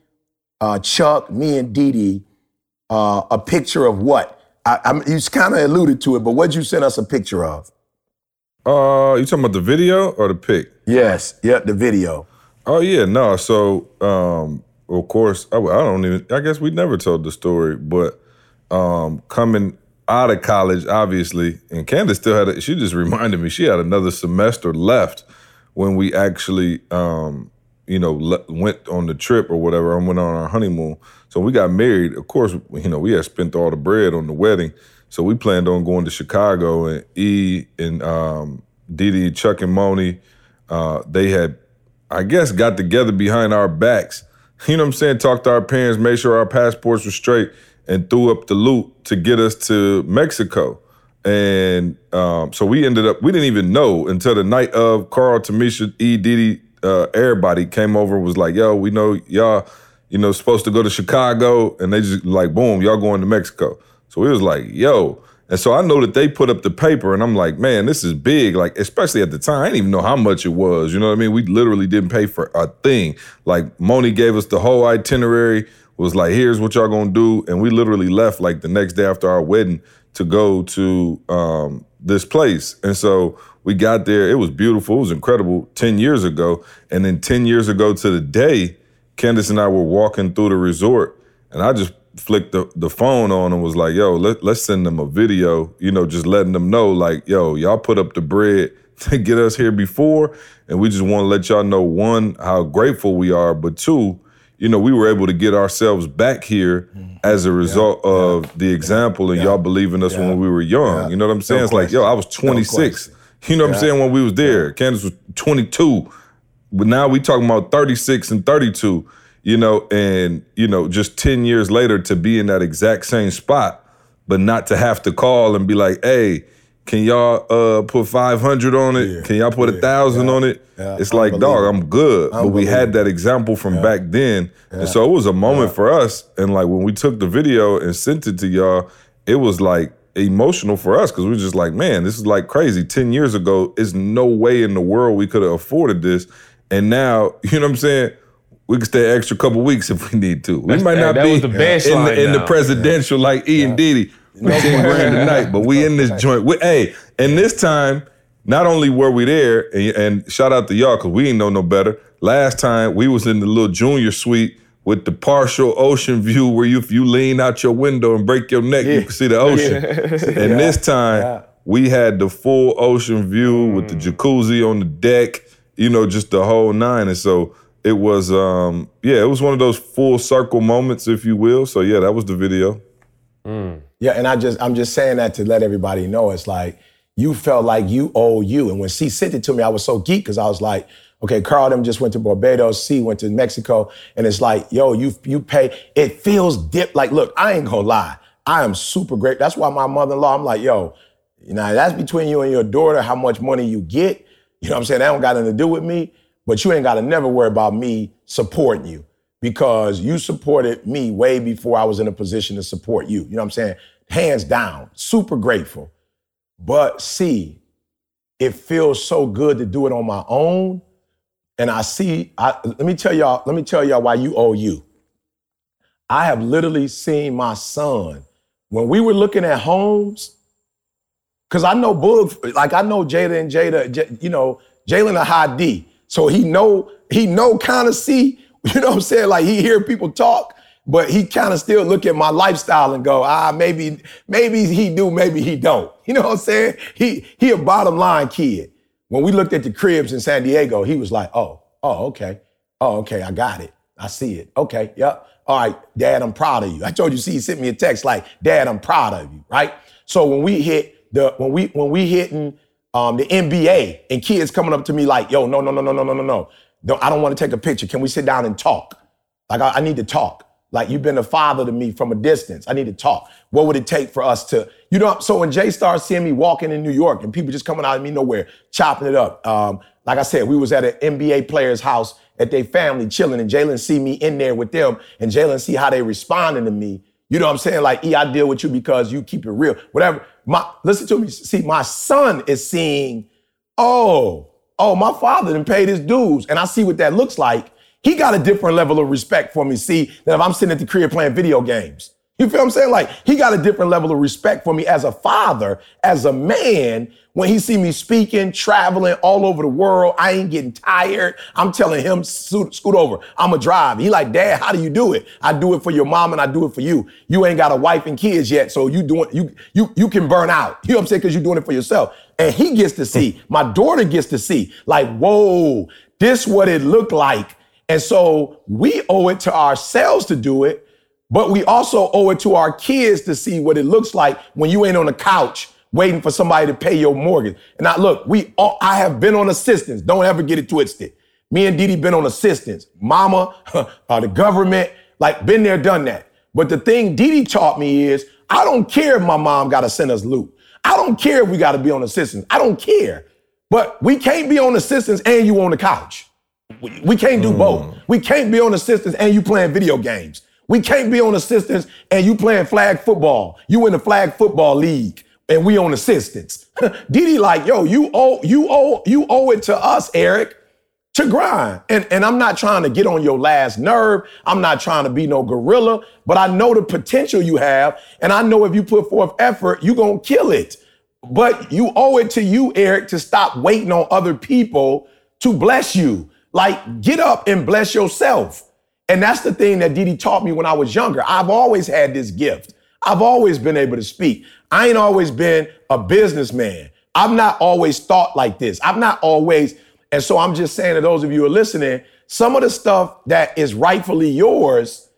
uh, Chuck, me, and Didi uh, a picture of what? I, I'm, you kind of alluded to it, but what'd you send us a picture of? Uh, you talking about the video or the pic? Yes, yeah, the video. Oh yeah, no. So, um, of course, I, I don't even. I guess we never told the story, but um, coming out of college, obviously, and Candace still had. A, she just reminded me she had another semester left when we actually, um, you know, le- went on the trip or whatever, and went on our honeymoon. So we got married. Of course, you know, we had spent all the bread on the wedding. So we planned on going to Chicago and E and um, Didi, Chuck and Moni. Uh, they had I guess, got together behind our backs. You know what I'm saying? Talked to our parents, made sure our passports were straight, and threw up the loot to get us to Mexico. And um, so we ended up, we didn't even know until the night of Carl, Tamisha, E, Didi, uh, everybody came over was like, yo, we know y'all, you know, supposed to go to Chicago. And they just like, boom, y'all going to Mexico. So we was like, yo. And so I know that they put up the paper and I'm like, man, this is big. Like, especially at the time, I didn't even know how much it was. You know what I mean? We literally didn't pay for a thing. Like Moni gave us the whole itinerary, was like, here's what y'all gonna do. And we literally left like the next day after our wedding to go to um, this place. And so we got there. It was beautiful. It was incredible 10 years ago. And then 10 years ago to the day, Candace and I were walking through the resort and I just flicked the, the phone on and was like, yo, let, let's send them a video, you know, just letting them know, like, yo, y'all put up the bread [LAUGHS] to get us here before. And we just want to let y'all know, one, how grateful we are, but two, you know, we were able to get ourselves back here mm-hmm. as a result of the example and y'all believing us when we were young. Yeah. You know what I'm saying? No it's like, yo, I was question. No 26. you know what I'm saying? When we was there, Candace was 22. But now we talking about 36 and 32, you know, and you know, just 10 years later to be in that exact same spot, but not to have to call and be like, hey, can y'all uh, put 500 on it? Yeah. Can y'all put a Yeah. thousand Yeah. on it? Yeah. It's like, dog, I'm good. But we had that example from back then. And so it was a moment for us. And like when we took the video and sent it to y'all, it was like emotional for us because we were just like, man, this is like crazy. 10 years ago, there's no way in the world we could have afforded this. And now, [LAUGHS] you know what I'm saying? We can stay an extra couple weeks if we need to. We That's- might not that be was the best in, line the, in the now. presidential like E and Didi for 10 grand a night, but we in this joint. We, hey, and this time, not only were we there, and, and shout out to y'all because we ain't know no better. Last time we was in the little junior suite with the partial ocean view where you if you lean out your window and break your neck, you can see the ocean. [LAUGHS] And this time Yeah. we had the full ocean view with the jacuzzi on the deck, you know, just the whole nine. And so it was um yeah, it was one of those full circle moments, if you will. So yeah, that was the video. Yeah, and I just I'm just saying that to let everybody know it's like you felt like you owe you. And when C sent it to me, I was so geeked because I was like, okay, Carl them just went to Barbados, C went to Mexico, and it's like, yo, you you pay. It feels dip. Like, look, I ain't gonna lie, I am super great. That's why my mother-in-law, I'm like, yo, you know, that's between you and your daughter, how much money you get. You know what I'm saying? That don't got nothing to do with me. But you ain't got to never worry about me supporting you because you supported me way before I was in a position to support you. You know what I'm saying? Hands down, super grateful. But see, it feels so good to do it on my own. And I see, I, let me tell y'all, let me tell y'all why you owe you. I have literally seen my son when we were looking at homes, because I know Boog, like I know Jada and Jada, J- you know, Jalen a high D. So he know, he know kind of see, [LAUGHS] you know what I'm saying? Like he hear people talk, but he kind of still look at my lifestyle and go, ah, maybe, maybe he do, maybe he don't. [LAUGHS] You know what I'm saying? He he a bottom line kid. When we looked at the cribs in San Diego, he was like, oh, oh, okay. Oh, okay, I got it. I see it. Okay, yep. All right, Dad, I'm proud of you. I told you, see, he sent me a text like, Dad, I'm proud of you, right? So when we hit the when we when we hitting um, the NBA and kids coming up to me like, yo, no, no, no, no, no, no, no, no. No, I don't want to take a picture. Can we sit down and talk? Like I, I need to talk. Like you've been a father to me from a distance. I need to talk. What would it take for us to, you know? So when Jay started seeing me walking in New York and people just coming out of me nowhere, chopping it up. Um, like I said, we was at an NBA player's house at their family chilling, and Jalen see me in there with them, and Jalen see how they responding to me. You know what I'm saying? Like, E, I deal with you because you keep it real. Whatever. My listen to me. See, my son is seeing, oh, oh, my father didn't pay his dues, and I see what that looks like. He got a different level of respect for me, see, than if I'm sitting at the crib playing video games. You feel what I'm saying? Like he got a different level of respect for me as a father, as a man. When he see me speaking, traveling all over the world, I ain't getting tired. I'm telling him, scoot, over. I'm a drive. He like, Dad, how do you do it? I do it for your mom and I do it for you. You ain't got a wife and kids yet, so you doing you you you can burn out. You know what I'm saying? Because you're doing it for yourself. And he gets to see. [LAUGHS] My daughter gets to see. Like, whoa, this what it looked like. And so we owe it to ourselves to do it. But we also owe it to our kids to see what it looks like when you ain't on the couch waiting for somebody to pay your mortgage. And I look, we all, I have been on assistance. Don't ever get it twisted. Me and Didi been on assistance. Mama, [LAUGHS] uh, the government, like been there, done that. But the thing Didi taught me is I don't care if my mom got to send us loot. I don't care if we got to be on assistance. I don't care. But we can't be on assistance and you on the couch. We, we can't do both. Hmm. We can't be on assistance and you playing video games. We can't be on assistance and you playing flag football. You in the flag football league and we on assistance. [LAUGHS] Didi like, yo, you owe, you owe, you owe it to us, Eric, to grind. And, and I'm not trying to get on your last nerve. I'm not trying to be no gorilla, but I know the potential you have. And I know if you put forth effort, you're gonna kill it. But you owe it to you, Eric, to stop waiting on other people to bless you. Like, get up and bless yourself. And that's the thing that Didi taught me when I was younger. I've always had this gift. I've always been able to speak. I ain't always been a businessman. I've not always thought like this. I've not always, and so I'm just saying to those of you who are listening, some of the stuff that is rightfully yours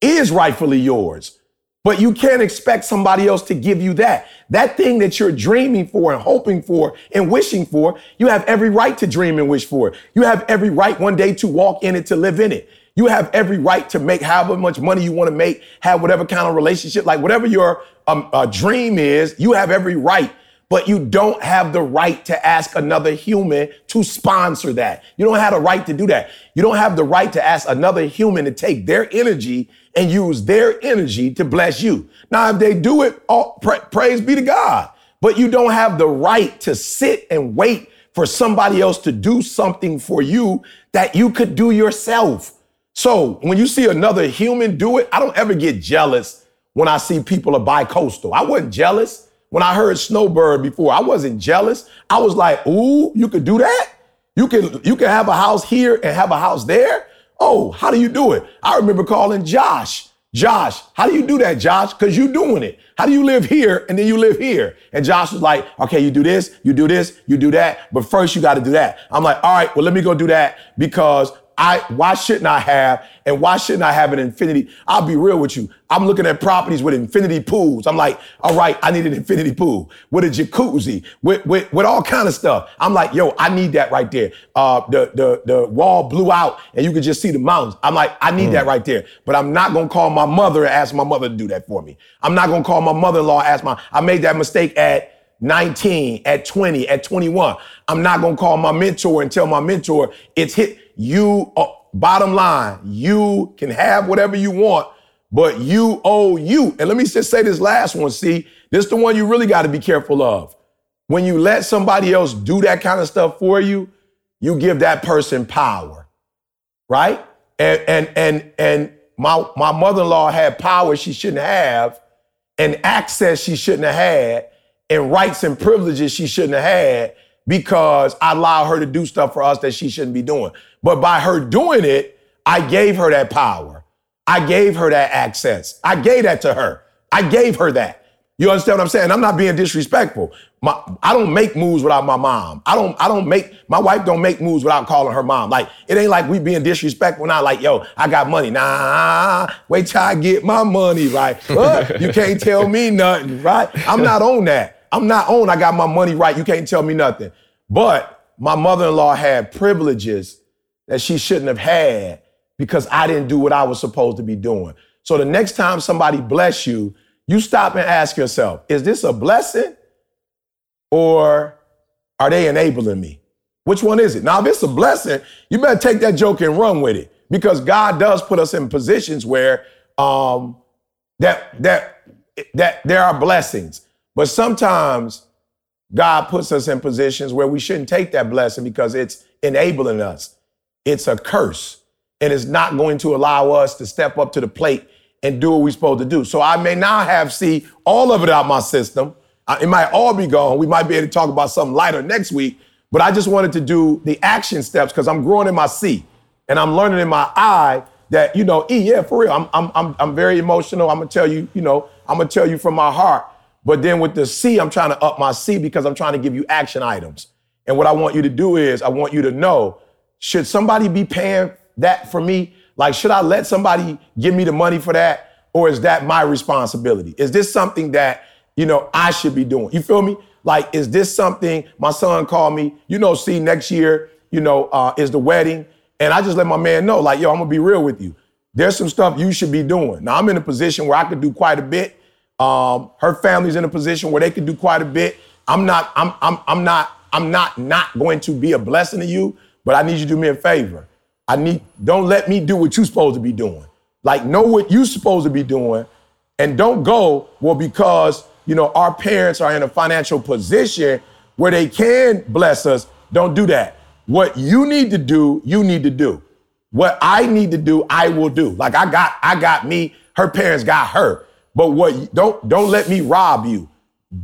is rightfully yours. But you can't expect somebody else to give you that. That thing that you're dreaming for and hoping for and wishing for, you have every right to dream and wish for. it. You have every right one day to walk in it, to live in it. You have every right to make however much money you want to make, have whatever kind of relationship, like whatever your um, uh, dream is, you have every right. But you don't have the right to ask another human to sponsor that. You don't have the right to do that. You don't have the right to ask another human to take their energy and use their energy to bless you. Now, if they do it, all, pra- praise be to God. But you don't have the right to sit and wait for somebody else to do something for you that you could do yourself. So when you see another human do it, I don't ever get jealous when I see people are bi-coastal. I wasn't jealous. When I heard Snowbird before, I wasn't jealous. I was like, ooh, you could do that? You can you can have a house here and have a house there? Oh, how do you do it? I remember calling Josh. Josh, how do you do that, Josh? Because you doing it. How do you live here and then you live here? And Josh was like, okay, you do this, you do this, you do that, but first you got to do that. I'm like, all right, well, let me go do that because I why shouldn't I have and why shouldn't I have an infinity? I'll be real with you. I'm looking at properties with infinity pools. I'm like, all right, I need an infinity pool with a jacuzzi, with with, with all kind of stuff. I'm like, yo, I need that right there. Uh, the the the wall blew out and you could just see the mountains. I'm like, I need mm. that right there. But I'm not gonna call my mother and ask my mother to do that for me. I'm not gonna call my mother-in-law ask my. I made that mistake at 19, at 20, at 21. I'm not gonna call my mentor and tell my mentor it's hit you, uh, bottom line, you can have whatever you want, but you owe you. And let me just say this last one. See, this is the one you really got to be careful of. When you let somebody else do that kind of stuff for you, you give that person power, right? And and and and my my mother-in-law had power she shouldn't have, and access she shouldn't have had, and rights and privileges she shouldn't have had because I allow her to do stuff for us that she shouldn't be doing. But by her doing it, I gave her that power. I gave her that access. I gave that to her. I gave her that. You understand what I'm saying? I'm not being disrespectful. My, I don't make moves without my mom. I don't. I don't make my wife don't make moves without calling her mom. Like it ain't like we being disrespectful now. Like yo, I got money. Nah, wait till I get my money right. Uh, you can't tell me nothing, right? I'm not on that. I'm not on. I got my money right. You can't tell me nothing. But my mother-in-law had privileges that she shouldn't have had because I didn't do what I was supposed to be doing. So the next time somebody bless you, you stop and ask yourself, is this a blessing or are they enabling me? Which one is it? Now, if it's a blessing, you better take that joke and run with it because God does put us in positions where um, that that that there are blessings. But sometimes God puts us in positions where we shouldn't take that blessing because it's enabling us it's a curse and it's not going to allow us to step up to the plate and do what we're supposed to do. So I may now have see all of it out my system. It might all be gone. We might be able to talk about something lighter next week, but I just wanted to do the action steps because I'm growing in my C and I'm learning in my I that, you know, E, yeah, for real. I'm, I'm, I'm, I'm very emotional. I'm gonna tell you, you know, I'm gonna tell you from my heart. But then with the C, I'm trying to up my C because I'm trying to give you action items. And what I want you to do is I want you to know should somebody be paying that for me? Like, should I let somebody give me the money for that? Or is that my responsibility? Is this something that, you know, I should be doing? You feel me? Like, is this something my son called me, you know, see, next year, you know, uh, is the wedding. And I just let my man know, like, yo, I'm gonna be real with you. There's some stuff you should be doing. Now, I'm in a position where I could do quite a bit. Um, her family's in a position where they could do quite a bit. I'm not, I'm, I'm, I'm not, I'm not not going to be a blessing to you, but I need you to do me a favor. I need don't let me do what you're supposed to be doing. Like know what you're supposed to be doing, and don't go well because you know our parents are in a financial position where they can bless us. Don't do that. What you need to do, you need to do. What I need to do, I will do. Like I got, I got me. Her parents got her. But what don't don't let me rob you.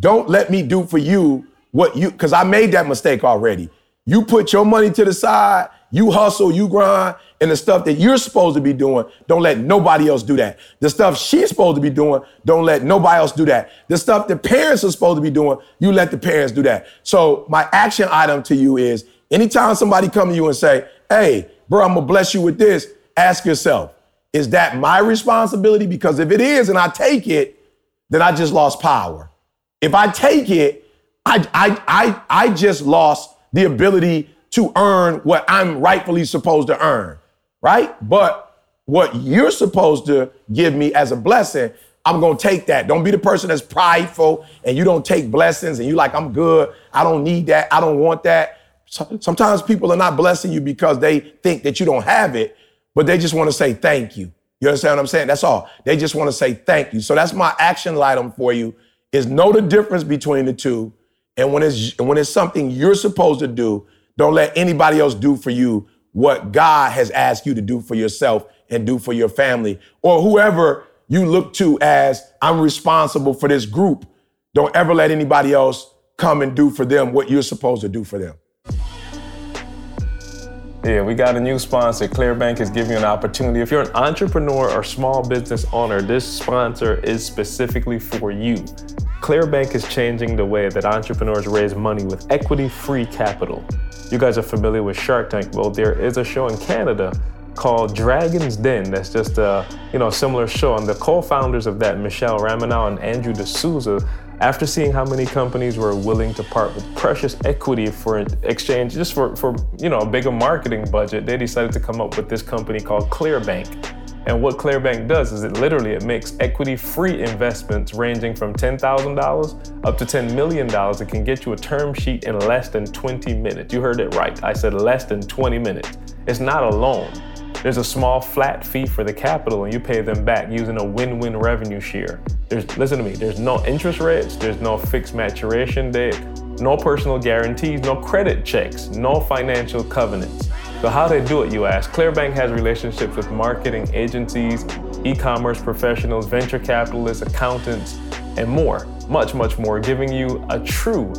Don't let me do for you what you because I made that mistake already. You put your money to the side, you hustle, you grind, and the stuff that you're supposed to be doing, don't let nobody else do that. The stuff she's supposed to be doing, don't let nobody else do that. The stuff the parents are supposed to be doing, you let the parents do that. So my action item to you is anytime somebody come to you and say, hey, bro, I'm gonna bless you with this, ask yourself, is that my responsibility? Because if it is and I take it, then I just lost power. If I take it, I I I I just lost the ability to earn what I'm rightfully supposed to earn, right? But what you're supposed to give me as a blessing, I'm gonna take that. Don't be the person that's prideful and you don't take blessings and you like, I'm good. I don't need that. I don't want that. Sometimes people are not blessing you because they think that you don't have it, but they just want to say thank you. You understand what I'm saying? That's all. They just want to say thank you. So that's my action item for you is know the difference between the two. And when it's when it's something you're supposed to do, don't let anybody else do for you what God has asked you to do for yourself and do for your family or whoever you look to as I'm responsible for this group. Don't ever let anybody else come and do for them what you're supposed to do for them. Yeah, we got a new sponsor. Clearbanc is giving you an opportunity. If you're an entrepreneur or small business owner, this sponsor is specifically for you. Clearbanc is changing the way that entrepreneurs raise money with equity free capital. You guys are familiar with Shark Tank. Well, there is a show in Canada called Dragon's Den. That's just a you know similar show. And the co-founders of that, Michele Romanow and Andrew D'Souza, after seeing how many companies were willing to part with precious equity for exchange, just for, for you know a bigger marketing budget, they decided to come up with this company called Clearbanc. And what Clearbanc does is it literally it makes equity-free investments ranging from $10,000 up to $10 million. It can get you a term sheet in less than 20 minutes. You heard it right. I said less than 20 minutes. It's not a loan. There's a small flat fee for the capital and you pay them back using a win-win revenue share. There's listen to me, there's no interest rates, there's no fixed maturation date, no personal guarantees, no credit checks, no financial covenants. So how they do it, you ask? Clearbanc has relationships with marketing agencies, e-commerce professionals, venture capitalists, accountants, and more. Much, much more, giving you a true,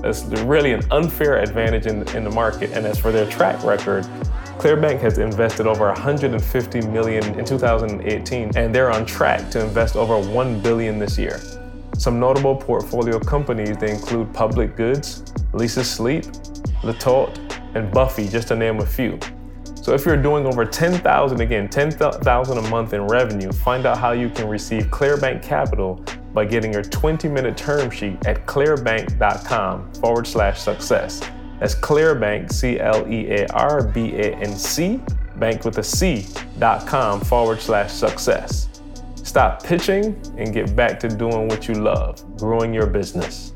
really an unfair advantage in, in the market. And as for their track record, Clearbanc has invested over 150 million in 2018, and they're on track to invest over 1 billion this year. Some notable portfolio companies they include Public Goods, Leesa Sleep, Le Tote, and Buffy, just to name a few. So if you're doing over 10,000 again, 10,000 a month in revenue, find out how you can receive Clearbanc Capital by getting your 20-minute term sheet at clearbanc.com forward slash success. That's Clearbanc, C-L-E-A-R-B-A-N-C, bank with a C, dot com forward slash success. Stop pitching and get back to doing what you love, growing your business.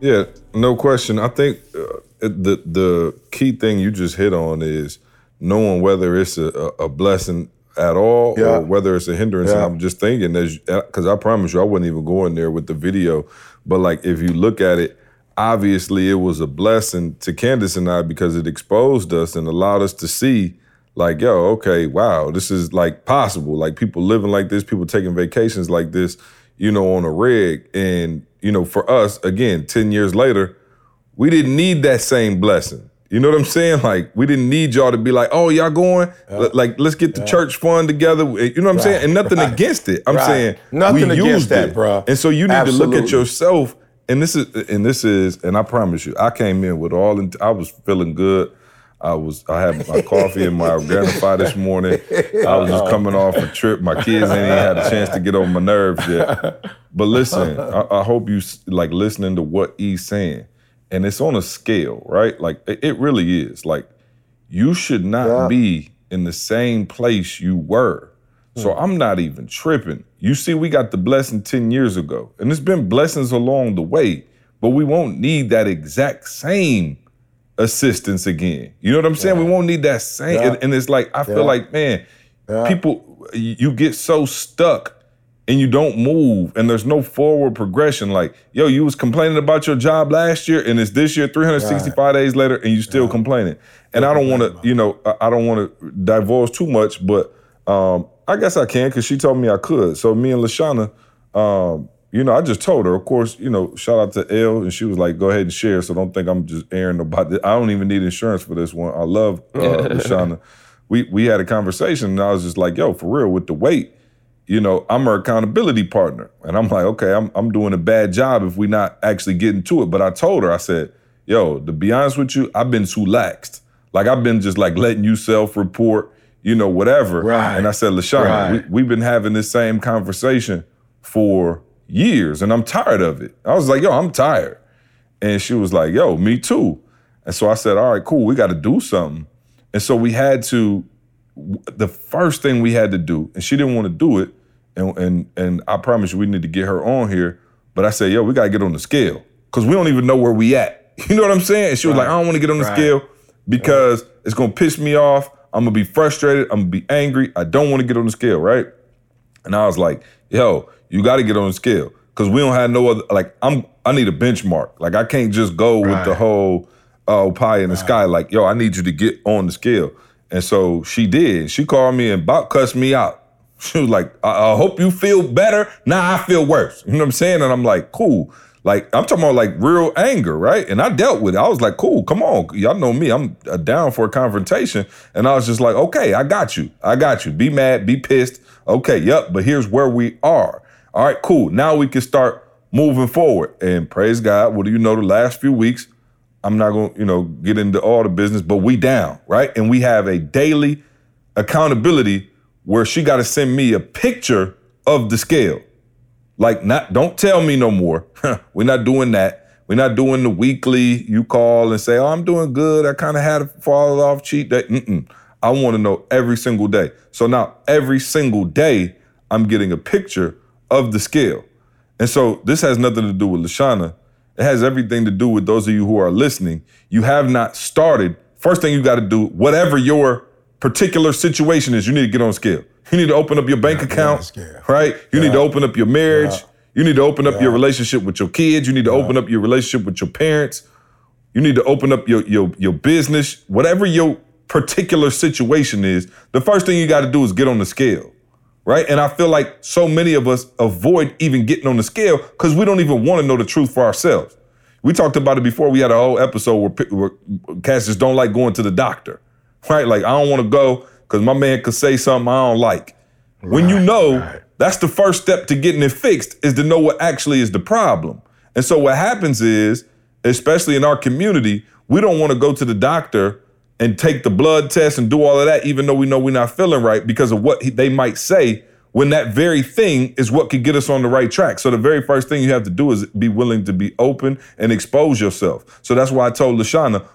Yeah, no question. I think uh, the the key thing you just hit on is knowing whether it's a, a blessing at all Yeah. or whether it's a hindrance. And Yeah. I'm just thinking, because I promise you, I wouldn't even go in there with the video. But like, if you look at it, obviously it was a blessing to Candace and I because it exposed us and allowed us to see, like, yo, okay, wow, this is like possible. Like people living like this, people taking vacations like this, you know, on a rig. And you know, for us, again, ten years later, we didn't need that same blessing. You know what I'm saying? Like we didn't need y'all to be like, oh, y'all going? L- Like let's get the church fund together. You know what I'm saying? And nothing right, against it. I'm right. saying Nothing against that, it. bruh. And so you need to look at yourself. And this is and this is and I promise you, I came in with all. In, I was feeling good. I was I had my coffee and my [LAUGHS] grandpa this morning. I was just coming off a trip. My kids ain't even had a chance to get on my nerves yet. But listen, I, I hope you like listening to what he's saying, and it's on a scale, right? Like it, it really is. Like you should not Yeah. be in the same place you were. So I'm not even tripping. You see, we got the blessing 10 years ago, and it's been blessings along the way, but we won't need that exact same assistance again. You know what I'm saying? We won't need that same. Yeah. And, and it's like, I feel like, man, Yeah. people, you get so stuck and you don't move and there's no forward progression. Like, yo, you was complaining about your job last year and it's this year, 365 days later, and you still complaining. And I don't want to, you know, I, I don't want to divulge too much, but um, I guess I can because she told me I could. So me and Lashana, um, you know, I just told her, of course, you know, shout out to Elle, and she was like, go ahead and share. So don't think I'm just airing about this. I don't even need insurance for this one. I love uh, [LAUGHS] Lashana. We we had a conversation, and I was just like, yo, for real, with the weight, you know, I'm her accountability partner. And I'm like, okay, I'm I'm doing a bad job if we're not actually getting to it. But I told her, I said, yo, to be honest with you, I've been too laxed. Like I've been just like letting you self-report, you know, whatever. Right. And I said, LaShawn, Right. we, we've been having this same conversation for years, and I'm tired of it. I was like, yo, I'm tired. And she was like, yo, me too. And so I said, all right, cool, we got to do something. And so we had to the first thing we had to do, and she didn't want to do it, and and and I promise you we need to get her on here. But I said, yo, we gotta get on the scale because we don't even know where we at. [LAUGHS] You know what I'm saying? And she was like, I don't want to get on the Right. scale because it's gonna piss me off. I'm gonna be frustrated. I'm gonna be angry. I don't want to get on the scale, right? And I was like, yo, you got to get on the scale because we don't have no other. Like, I'm, I need a benchmark. Like, I can't just go with the whole uh, pie in the sky. Like, yo, I need you to get on the scale. And so she did. She called me and about cussed me out. [LAUGHS] She was like, I, I hope you feel better. Nah, I feel worse. You know what I'm saying? And I'm like, cool. Like, I'm talking about like real anger, right? And I dealt with it. I was like, cool, come on. Y'all know me. I'm uh, down for a confrontation. And I was just like, okay, I got you. I got you. Be mad, be pissed. Okay, yep, but here's where we are. All right, cool. Now we can start moving forward. And praise God, what do you know, the last few weeks, I'm not gonna, you know, get into all the business, but we down, right? And we have a daily accountability where she got to send me a picture of the scale. Like, not don't tell me no more. [LAUGHS] We're not doing that. We're not doing the weekly. You call and say, "Oh, I'm doing good. I kind of had a fall off cheat day." Mm-mm. I want to know every single day. So now, every single day, I'm getting a picture of the scale. And so this has nothing to do with Lashana. It has everything to do with those of you who are listening. You have not started. First thing you got to do, whatever your particular situation is, you need to get on scale. You need to open up your bank on account, scale. right? You need to open up your marriage. Yeah. You need to open up your relationship with your kids. You need to open up your relationship with your parents. You need to open up your your your business, whatever your particular situation is. The first thing you got to do is get on the scale, right? And I feel like so many of us avoid even getting on the scale because we don't even want to know the truth for ourselves. We talked about it before. We had a whole episode where, where cats just don't like going to the doctor, right? Like I don't want to go because my man could say something I don't like. when you know right. that's the first step to getting it fixed is to know what actually is the problem. And so what happens is, especially in our community, we don't want to go to the doctor and take the blood test and do all of that, even though we know we're not feeling right because of what he, they might say. When that very thing is what could get us on the right track. So the very first thing you have to do is be willing to be open and expose yourself. So that's why I told Lashana,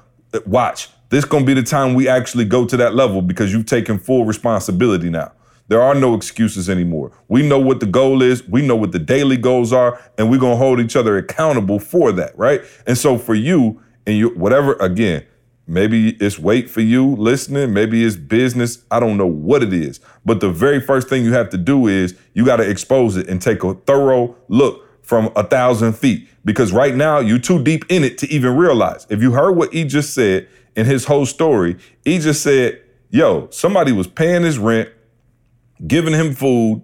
watch, this gonna be the time we actually go to that level because you've taken full responsibility now. There are no excuses anymore. We know what the goal is, we know what the daily goals are, and we're gonna hold each other accountable for that, right? And so for you and you, whatever, again, maybe it's weight for you listening, maybe it's business, I don't know what it is. But the very first thing you have to do is you gotta expose it and take a thorough look from a thousand feet. Because right now you're too deep in it to even realize. If you heard what he just said in his whole story, he just said, yo, somebody was paying his rent, giving him food,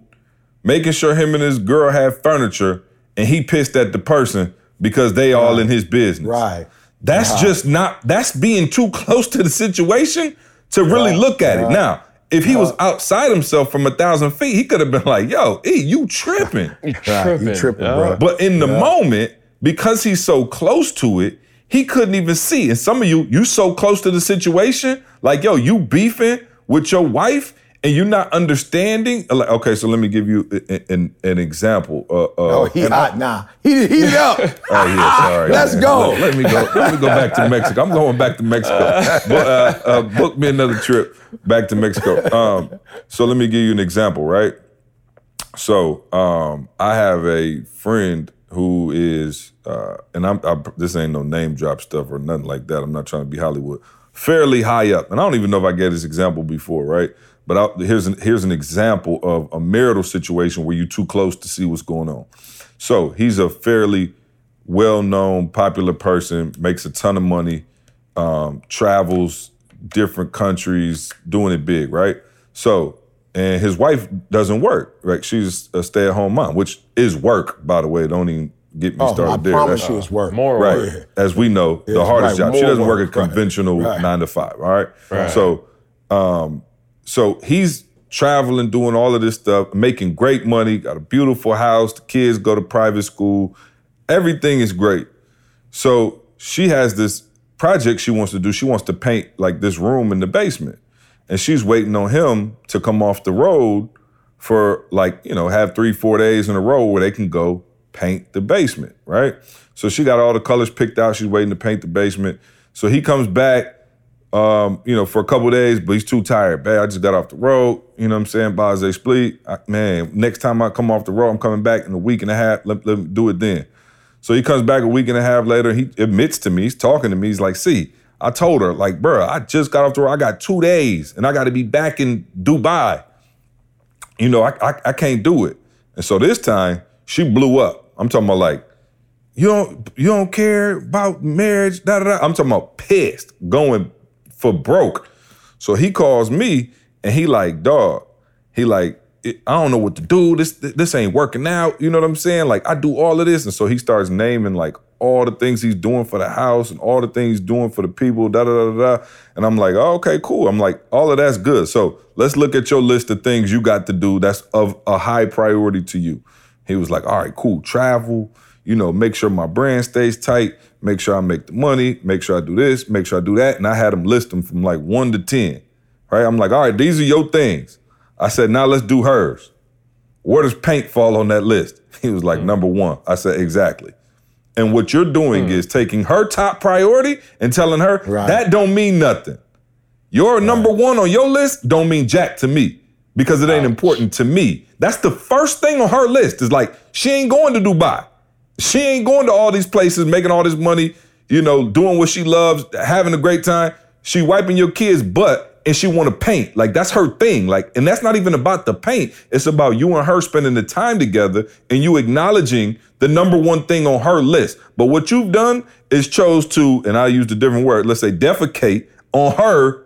making sure him and his girl have furniture, and he pissed at the person because they all in his business. Right. That's Right. just not, that's being too close to the situation to really Right, look at it. Now, if he was outside himself from a thousand feet, he could have been like, yo, E, you tripping. Right. [LAUGHS] Tripping, You tripping, yeah. bro. But in the moment, because he's so close to it, he couldn't even see. And some of you, you so close to the situation, like yo, you beefing with your wife and you're not understanding. Like, okay, so let me give you a- a- an, an example. Uh, uh, oh, he and I- now. He heat it up. Oh yeah, sorry. Let's man. go. Let, let me go. Let me go back to Mexico. I'm going back to Mexico. But, uh, uh, book me another trip back to Mexico. Um, so let me give you an example, right? So um, I have a friend who is, uh, and I'm I, this ain't no name drop stuff or nothing like that. I'm not trying to be Hollywood. Fairly high up, and I don't even know if I gave this example before, right? But I, here's an here's an example of a marital situation where you're too close to see what's going on. So he's a fairly well-known, popular person, makes a ton of money, um, travels different countries, doing it big, right? So, and his wife doesn't work, right? She's a stay-at-home mom, which is work, by the way. Don't even get me Oh, started I there. promise That's- you it's work. More Right. work. As we know, the hardest right, job. She doesn't work a work, right, conventional right. nine to five. All right. Right. So, um, so he's traveling, doing all of this stuff, making great money, got a beautiful house, the kids go to private school, everything is great. So she has this project she wants to do. She wants to paint like this room in the basement. And she's waiting on him to come off the road for like, you know, have three, four days in a row where they can go paint the basement, right? So she got all the colors picked out. She's waiting to paint the basement. So he comes back um, you know, for a couple days, but he's too tired. Bad, I just got off the road. You know what I'm saying? Baze split. Man, next time I come off the road, I'm coming back in a week and a half. Let, let me do it then. So he comes back a week and a half later. He admits to me, he's talking to me. He's like, see, I told her, like, bro, I just got off the road. I got two days and I got to be back in Dubai. You know, I, I, I can't do it. And so this time, she blew up. I'm talking about like, you don't you don't care about marriage, da da da. I'm talking about pissed, going for broke. So he calls me and he like, dog, he like, I don't know what to do. This this ain't working out. You know what I'm saying? Like I do all of this, and so he starts naming like all the things he's doing for the house and all the things he's doing for the people. Da da da da. And I'm like, oh, okay, cool. I'm like, all of that's good. So let's look at your list of things you got to do that's of a high priority to you. He was like, all right, cool. Travel. You know, make sure my brand stays tight. Make sure I make the money. Make sure I do this. Make sure I do that. And I had him list them from like one to ten. Right? I'm like, all right, these are your things. I said, now let's do hers. Where does paint fall on that list? [LAUGHS] He was like, mm. number one. I said, exactly. And what you're doing mm. is taking her top priority and telling her right. that don't mean nothing. Your right. number one on your list don't mean jack to me because it ain't Ouch. important to me. That's the first thing on her list is like, she ain't going to Dubai. She ain't going to all these places, making all this money, you know, doing what she loves, having a great time. She wiping your kids' butt and she want to paint. Like that's her thing. Like, and that's not even about the paint. It's about you and her spending the time together and you acknowledging the number one thing on her list. But what you've done is chose to, and I used a different word, let's say defecate on her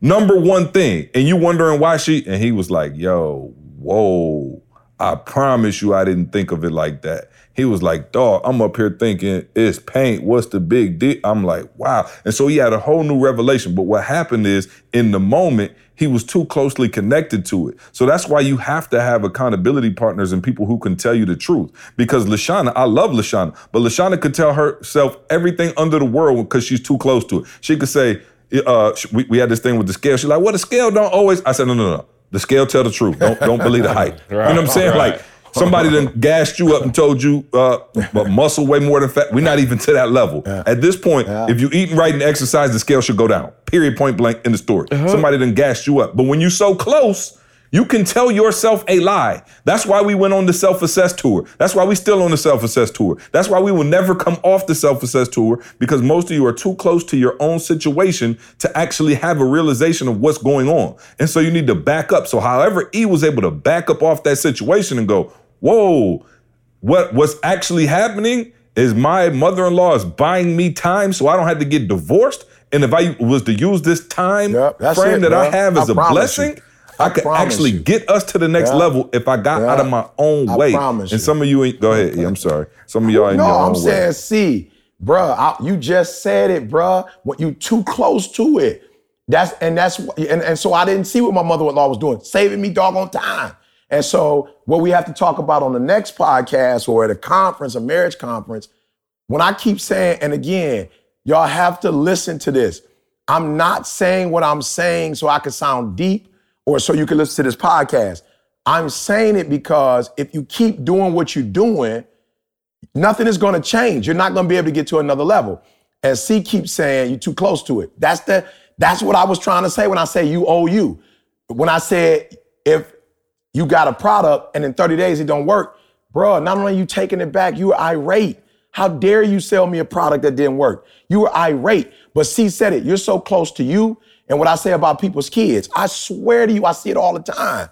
number one thing. And you wondering why she, and he was like, yo, whoa, I promise you I didn't think of it like that. He was like, dog, I'm up here thinking it's paint. What's the big deal? I'm like, wow. And so he had a whole new revelation. But what happened is in the moment, he was too closely connected to it. So that's why you have to have accountability partners and people who can tell you the truth. Because Lashana, I love Lashana, but Lashana could tell herself everything under the world because she's too close to it. She could say, uh, we, we had this thing with the scale. She's like, well, the scale don't always. I said, no, no, no. The scale tell the truth. Don't don't believe the [LAUGHS] hype. right, you know what I'm saying? Right. Like Somebody then gassed you up and told you uh, but muscle way more than fat. We're not even to that level. Yeah. At this point, yeah. if you eating right and exercise, the scale should go down. Period, point blank in the story. Uh-huh. Somebody then gassed you up. But when you so close, you can tell yourself a lie. That's why we went on the self-assess tour. That's why we still on the self-assess tour. That's why we will never come off the self-assess tour because most of you are too close to your own situation to actually have a realization of what's going on. And so you need to back up. So however E was able to back up off that situation and go, whoa, what what's actually happening is my mother-in-law is buying me time so I don't have to get divorced. And if I was to use this time yep, frame it, that bro. I have as I a blessing, you. I, I could actually you. get us to the next yep. level if I got yep. out of my own I way. and you. some of you ain't go ahead. Yeah, I'm sorry. Some of y'all ain't no, I'm saying, see, bruh, you just said it, bruh. When you too close to it. That's and that's and, and so I didn't see what my mother-in-law was doing, saving me doggone time. And so, what we have to talk about on the next podcast or at a conference, a marriage conference, when I keep saying, and again, y'all have to listen to this. I'm not saying what I'm saying so I can sound deep or so you can listen to this podcast. I'm saying it because if you keep doing what you're doing, nothing is going to change. You're not going to be able to get to another level. And C keeps saying you're too close to it. That's the that's what I was trying to say when I say you owe you. When I said if you got a product and in 30 days it don't work, bro, not only you taking it back, you irate. How dare you sell me a product that didn't work? You were irate. But C said it, you're so close to you. And what I say about people's kids, I swear to you, I see it all the time.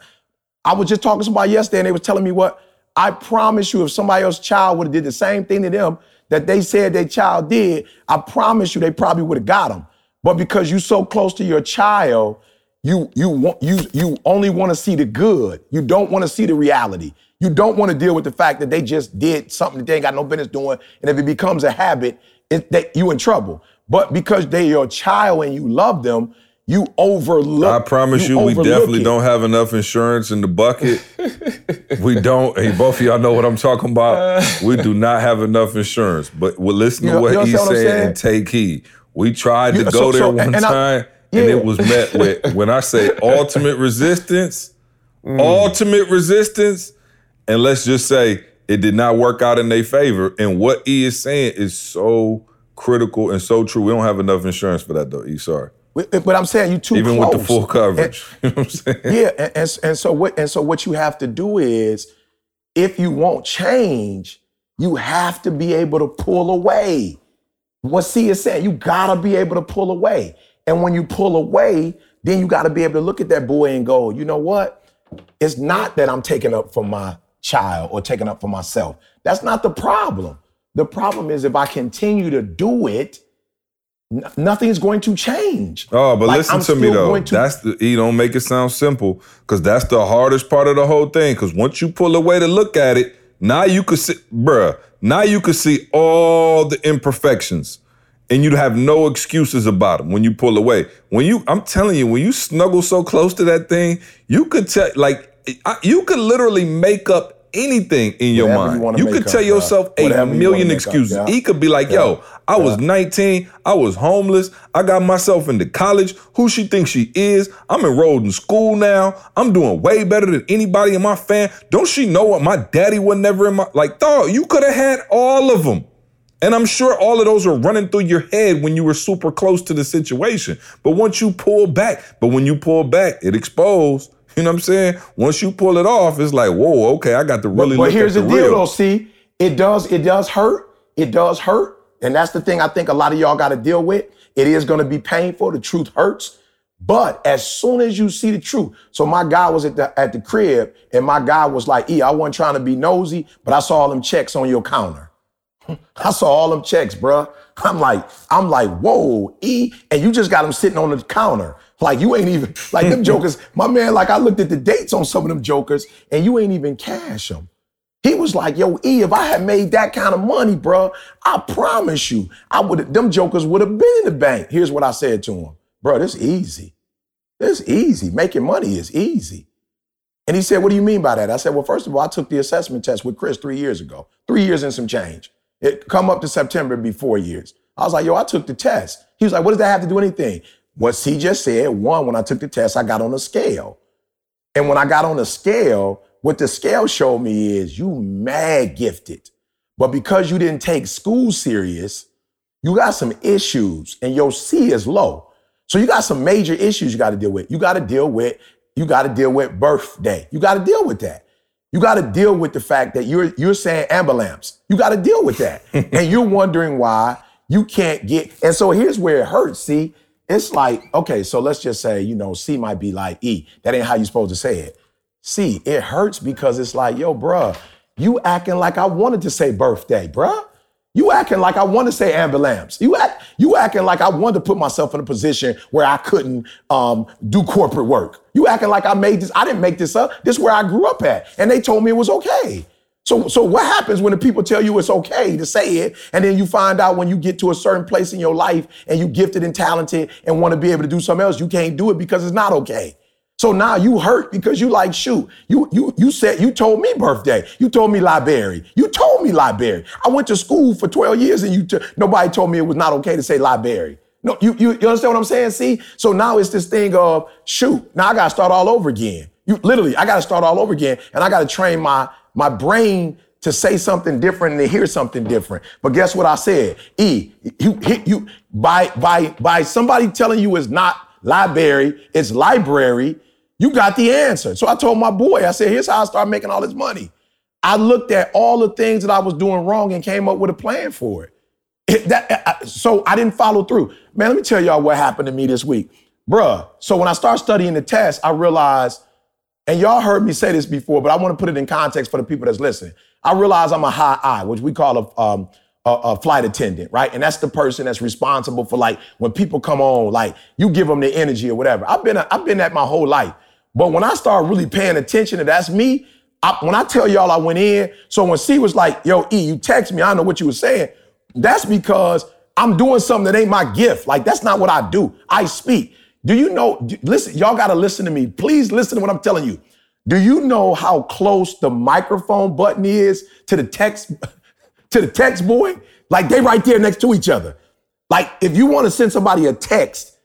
I was just talking to somebody yesterday and they was telling me what, I promise you, if somebody else's child would have did the same thing to them that they said their child did, I promise you they probably would have got them. But because you're so close to your child, you you want you you only want to see the good. You don't want to see the reality. You don't want to deal with the fact that they just did something that they ain't got no business doing. And if it becomes a habit, it, that you in trouble. But because they're your child and you love them, you overlook. I promise you, you we definitely it. don't have enough insurance in the bucket. we don't. Hey, both of y'all know what I'm talking about. we do not have enough insurance. But well, listen you know, to what he's saying and take heed. We tried you, to go so, there so, one time. I, yeah. And it was met with, [LAUGHS] when I say ultimate resistance, mm. ultimate resistance, and let's just say it did not work out in their favor. And what E is saying is so critical and so true. We don't have enough insurance for that though, E. Sorry. But, eh, but I'm saying you too Even close. with the full coverage. [LAUGHS] you know what I'm saying? Yeah, and, and, and so what and so what you have to do is if you want change, you have to be able to pull away. What C is saying, you gotta be able to pull away. And when you pull away, then you gotta be able to look at that boy and go, you know what? It's not that I'm taking up for my child or taking up for myself. That's not the problem. The problem is if I continue to do it, n- nothing's going to change. Oh, but Like, listen I'm to me though. to- That's the you don't make it sound simple because that's the hardest part of the whole thing. Because once you pull away to look at it, now you could see, bruh. Now you could see all the imperfections, and you'd have no excuses about them when you pull away. When you, I'm telling you, when you snuggle so close to that thing, you could tell, like, I- you could literally make up anything in your Whatever mind. wanna You, could tell bruh. yourself a Whatever you million make up, excuses. yeah. He could be like, "Yo, I was 19. I was homeless. I got myself into college. Who she thinks she is? I'm enrolled in school now. I'm doing way better than anybody in my fam. Don't she know what my daddy was never in my like? Dog, you could have had all of them. And I'm sure all of those were running through your head when you were super close to the situation. But once you pull back, but when you pull back, it exposed. You know what I'm saying? Once you pull it off, it's like, whoa, okay, I got to really but look here's at the the deal real. though, see, it does, it does hurt. It does hurt. And that's the thing I think a lot of y'all got to deal with. It is going to be painful. The truth hurts. But as soon as you see the truth, so my guy was at the at the crib, and my guy was like, "E, I wasn't trying to be nosy, but I saw all them checks on your counter. [LAUGHS] I saw all them checks, bruh. I'm like, I'm like, whoa, E, and you just got them sitting on the counter. Like you ain't even like them [LAUGHS] jokers. My man, like I looked at the dates on some of them jokers, and you ain't even cash them. He was like, yo, E, if I had made that kind of money, bruh, I promise you, I would them jokers would have been in the bank. Here's what I said to him. Bro, this easy. This easy. Making money is easy. And he said, What do you mean by that? I said, Well, first of all, I took the assessment test with Chris three years ago. Three years and some change. It come up to September, it'd be four years. I was like, yo, I took the test. He was like, what does that have to do anything? What C just said, one, when I took the test, I got on a scale. And when I got on the scale, what the scale showed me is you mad gifted. But because you didn't take school serious, you got some issues and your C is low. So you got some major issues you got to deal with. You got to deal with, you got to deal with birthday. You got to deal with that. You got to deal with the fact that you're you're saying ambulance. You got to deal with that. [LAUGHS] and you're wondering why you can't get. And so here's where it hurts. See, it's like, okay, so let's just say, you know, C might be like E. That ain't how you supposed to say it. C, it hurts because it's like, yo, bruh, you acting like I wanted to say birthday, bruh. You acting like I want to say ambulance. You act, you acting like I wanted to put myself in a position where I couldn't um, do corporate work. You acting like I made this. I didn't make this up. This is where I grew up at, and they told me it was okay. So, so what happens when the people tell you it's okay to say it, and then you find out when you get to a certain place in your life and you gifted and talented and want to be able to do something else, you can't do it because it's not okay. So now you hurt because you like shoot. You you you said you told me birthday. You told me library. You told me library. I went to school for 12 years and you t- nobody told me it was not okay to say library. No, you, you you understand what I'm saying? See? So now it's this thing of shoot. Now I gotta start all over again. You literally, I gotta start all over again, and I gotta train my my brain to say something different and to hear something different. But guess what I said? E, you hit you by by by somebody telling you it's not library, it's library. You got the answer. So I told my boy, I said, here's how I started making all this money. I looked at all the things that I was doing wrong and came up with a plan for it. That, so I didn't follow through. Man, let me tell y'all what happened to me this week. Bruh, so when I started studying the test, I realized, and y'all heard me say this before, but I want to put it in context for the people that's listening. I realize I'm a high I, which we call a, um, a, a flight attendant, right? And that's the person that's responsible for like when people come on, like you give them the energy or whatever. I've been I've been that my whole life, but when I start really paying attention to that's me. I, when I tell y'all I went in, so when C was like, "Yo, E, you text me," I know what you were saying. That's because I'm doing something that ain't my gift. Like that's not what I do. I speak. Do you know? Listen, y'all got to listen to me. Please listen to what I'm telling you. Do you know how close the microphone button is to the text [LAUGHS] to the text boy? Like they right there next to each other. Like if you want to send somebody a text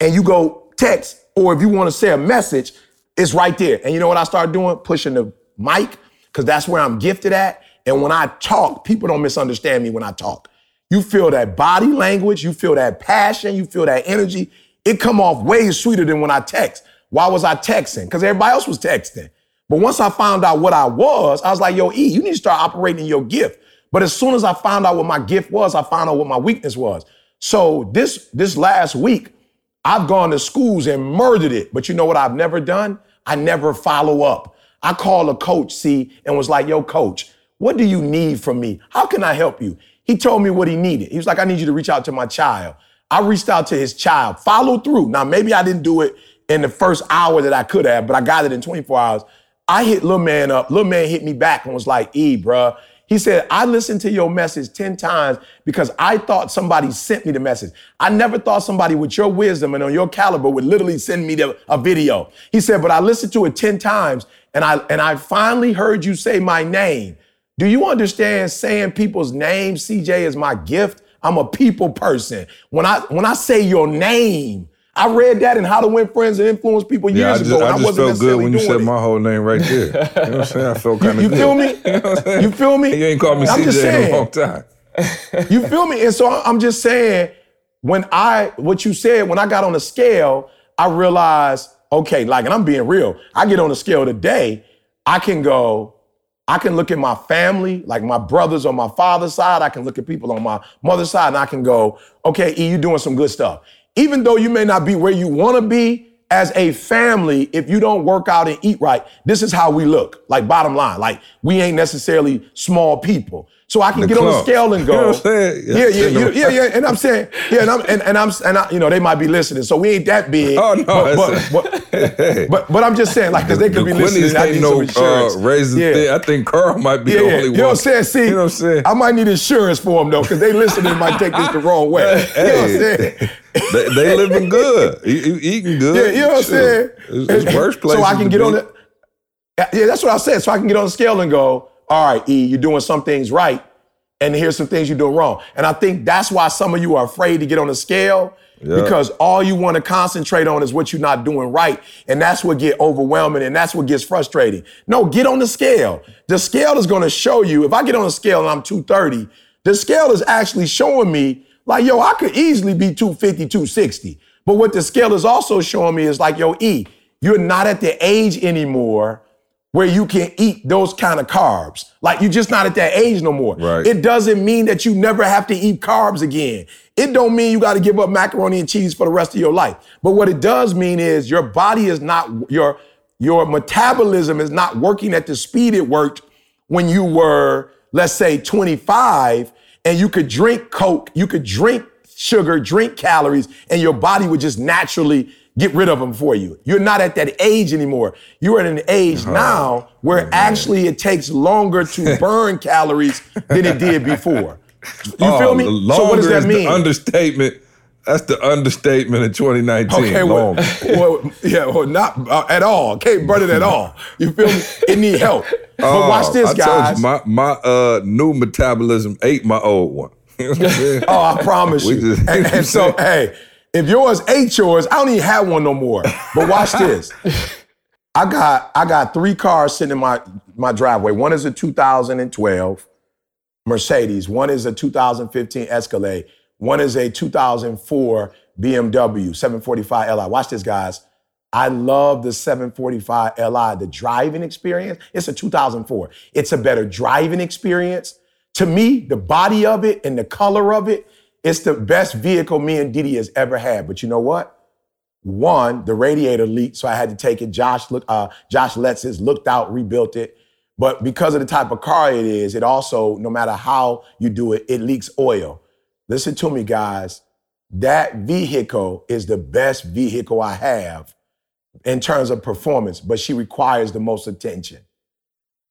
and you go text, or if you want to say a message, it's right there. And you know what I started doing? Pushing the mic, because that's where I'm gifted at. And when I talk, people don't misunderstand me when I talk. You feel that body language, you feel that passion, you feel that energy. It come off way sweeter than when I text. Why was I texting? Because everybody else was texting. But once I found out what I was, I was like, yo, E, you need to start operating your gift. But as soon as I found out what my gift was, I found out what my weakness was. So this this last week, I've gone to schools and murdered it. But you know what I've never done? I never follow up. I called a coach, see, and was like, yo, coach, what do you need from me? How can I help you? He told me what he needed. He was like, I need you to reach out to my child. I reached out to his child, follow through. Now, maybe I didn't do it in the first hour that I could have, but I got it in 24 hours. I hit little man up. Little man hit me back and was like, E, bruh. He said, I listened to your message 10 times because I thought somebody sent me the message. I never thought somebody with your wisdom and on your caliber would literally send me the, a video. He said, but I listened to it 10 times and I, and I finally heard you say my name. Do you understand saying people's names, CJ, is my gift? I'm a people person. When I, when I say your name, I read that in How to Win Friends and Influence People years Yeah, I just, ago. and I just felt good when you said it. my whole name right there. You know what I'm saying? I felt kind of You good. feel me? [LAUGHS] You know what I'm saying? You feel me? You ain't called me I'm just CJ in a long time. [LAUGHS] You feel me? And so I'm just saying, when I, what you said, when I got on the scale, I realized, okay, like, and I'm being real, I get on the scale today, I can go, I can look at my family, like my brothers on my father's side, I can look at people on my mother's side, and I can go, okay, E, you doing some good stuff. Even though you may not be where you want to be, as a family, if you don't work out and eat right, this is how we look. Like bottom line, like we ain't necessarily small people. So I can The get on the scale and [LAUGHS] You go. know what I'm saying? Yeah, yeah, yeah, yeah, yeah. And I'm saying, yeah, and I'm and, and I'm and I, you know they might be listening, so we ain't that big. Oh, no, but but, but, [LAUGHS] but, but I'm just saying, like, because they could the be listening. Quinnies I need no some insurance. uh, yeah. thing. I think Carl might be Yeah, the only You one. You know what I'm saying? See, you know what I'm saying? I might need insurance for them though, because they listening might take this the wrong way. [LAUGHS] You know what I'm saying? they, they living good, e- eating good. Yeah, you know what I'm saying? It's, it's worse places. So I can get be. on the. Yeah, that's what I said. So I can get on the scale and go, all right, E, you're doing some things right, and here's some things you're doing wrong. And I think that's why some of you are afraid to get on the scale Yeah. because all you want to concentrate on is what you're not doing right, and that's what get overwhelming and that's what gets frustrating. No, get on the scale. The scale is going to show you. If I get on the scale and I'm 230, the scale is actually showing me like, yo, I could easily be 250, 260. But what the scale is also showing me is like, yo, E, you're not at the age anymore where you can eat those kind of carbs. Like you're just not at that age no more. Right. It doesn't mean that you never have to eat carbs again. It don't mean you got to give up macaroni and cheese for the rest of your life. But what it does mean is your body is not your your metabolism is not working at the speed it worked when you were let's say 25 and you could drink coke, you could drink sugar, drink calories and your body would just naturally get rid of them for you. You're not at that age anymore. You're at an age now where actually it takes longer to [LAUGHS] burn calories than it did before. You Oh, feel me? So what does that mean? Understatement. That's the understatement of 2019. Okay, well, [LAUGHS] well, yeah, well, not uh, at all. Can't burn it at all. You feel me? It need help. But watch this, Oh, I guys. told you, my my uh, new metabolism ate my old one. [LAUGHS] You know what I'm? Oh, I promise you. just- and, and so, hey, if yours ain't yours, I don't even have one no more. But watch [LAUGHS] this. I got I got three cars sitting in my my driveway. One is a 2012 Mercedes. One is a 2015 Escalade. One is a 2004 BMW 745 Li. Watch this, guys. I love the 745 Li, the driving experience. It's a 2004. It's a better driving experience. To me, the body of it and the color of it, it's the best vehicle me and Didi has ever had. But you know what? One, the radiator leaked, so I had to take it. Josh look, uh, Josh Letts his looked out, rebuilt it. But because of the type of car it is, it also, no matter how you do it, it leaks oil. Listen to me, guys. That vehicle is the best vehicle I have in terms of performance, but she requires the most attention.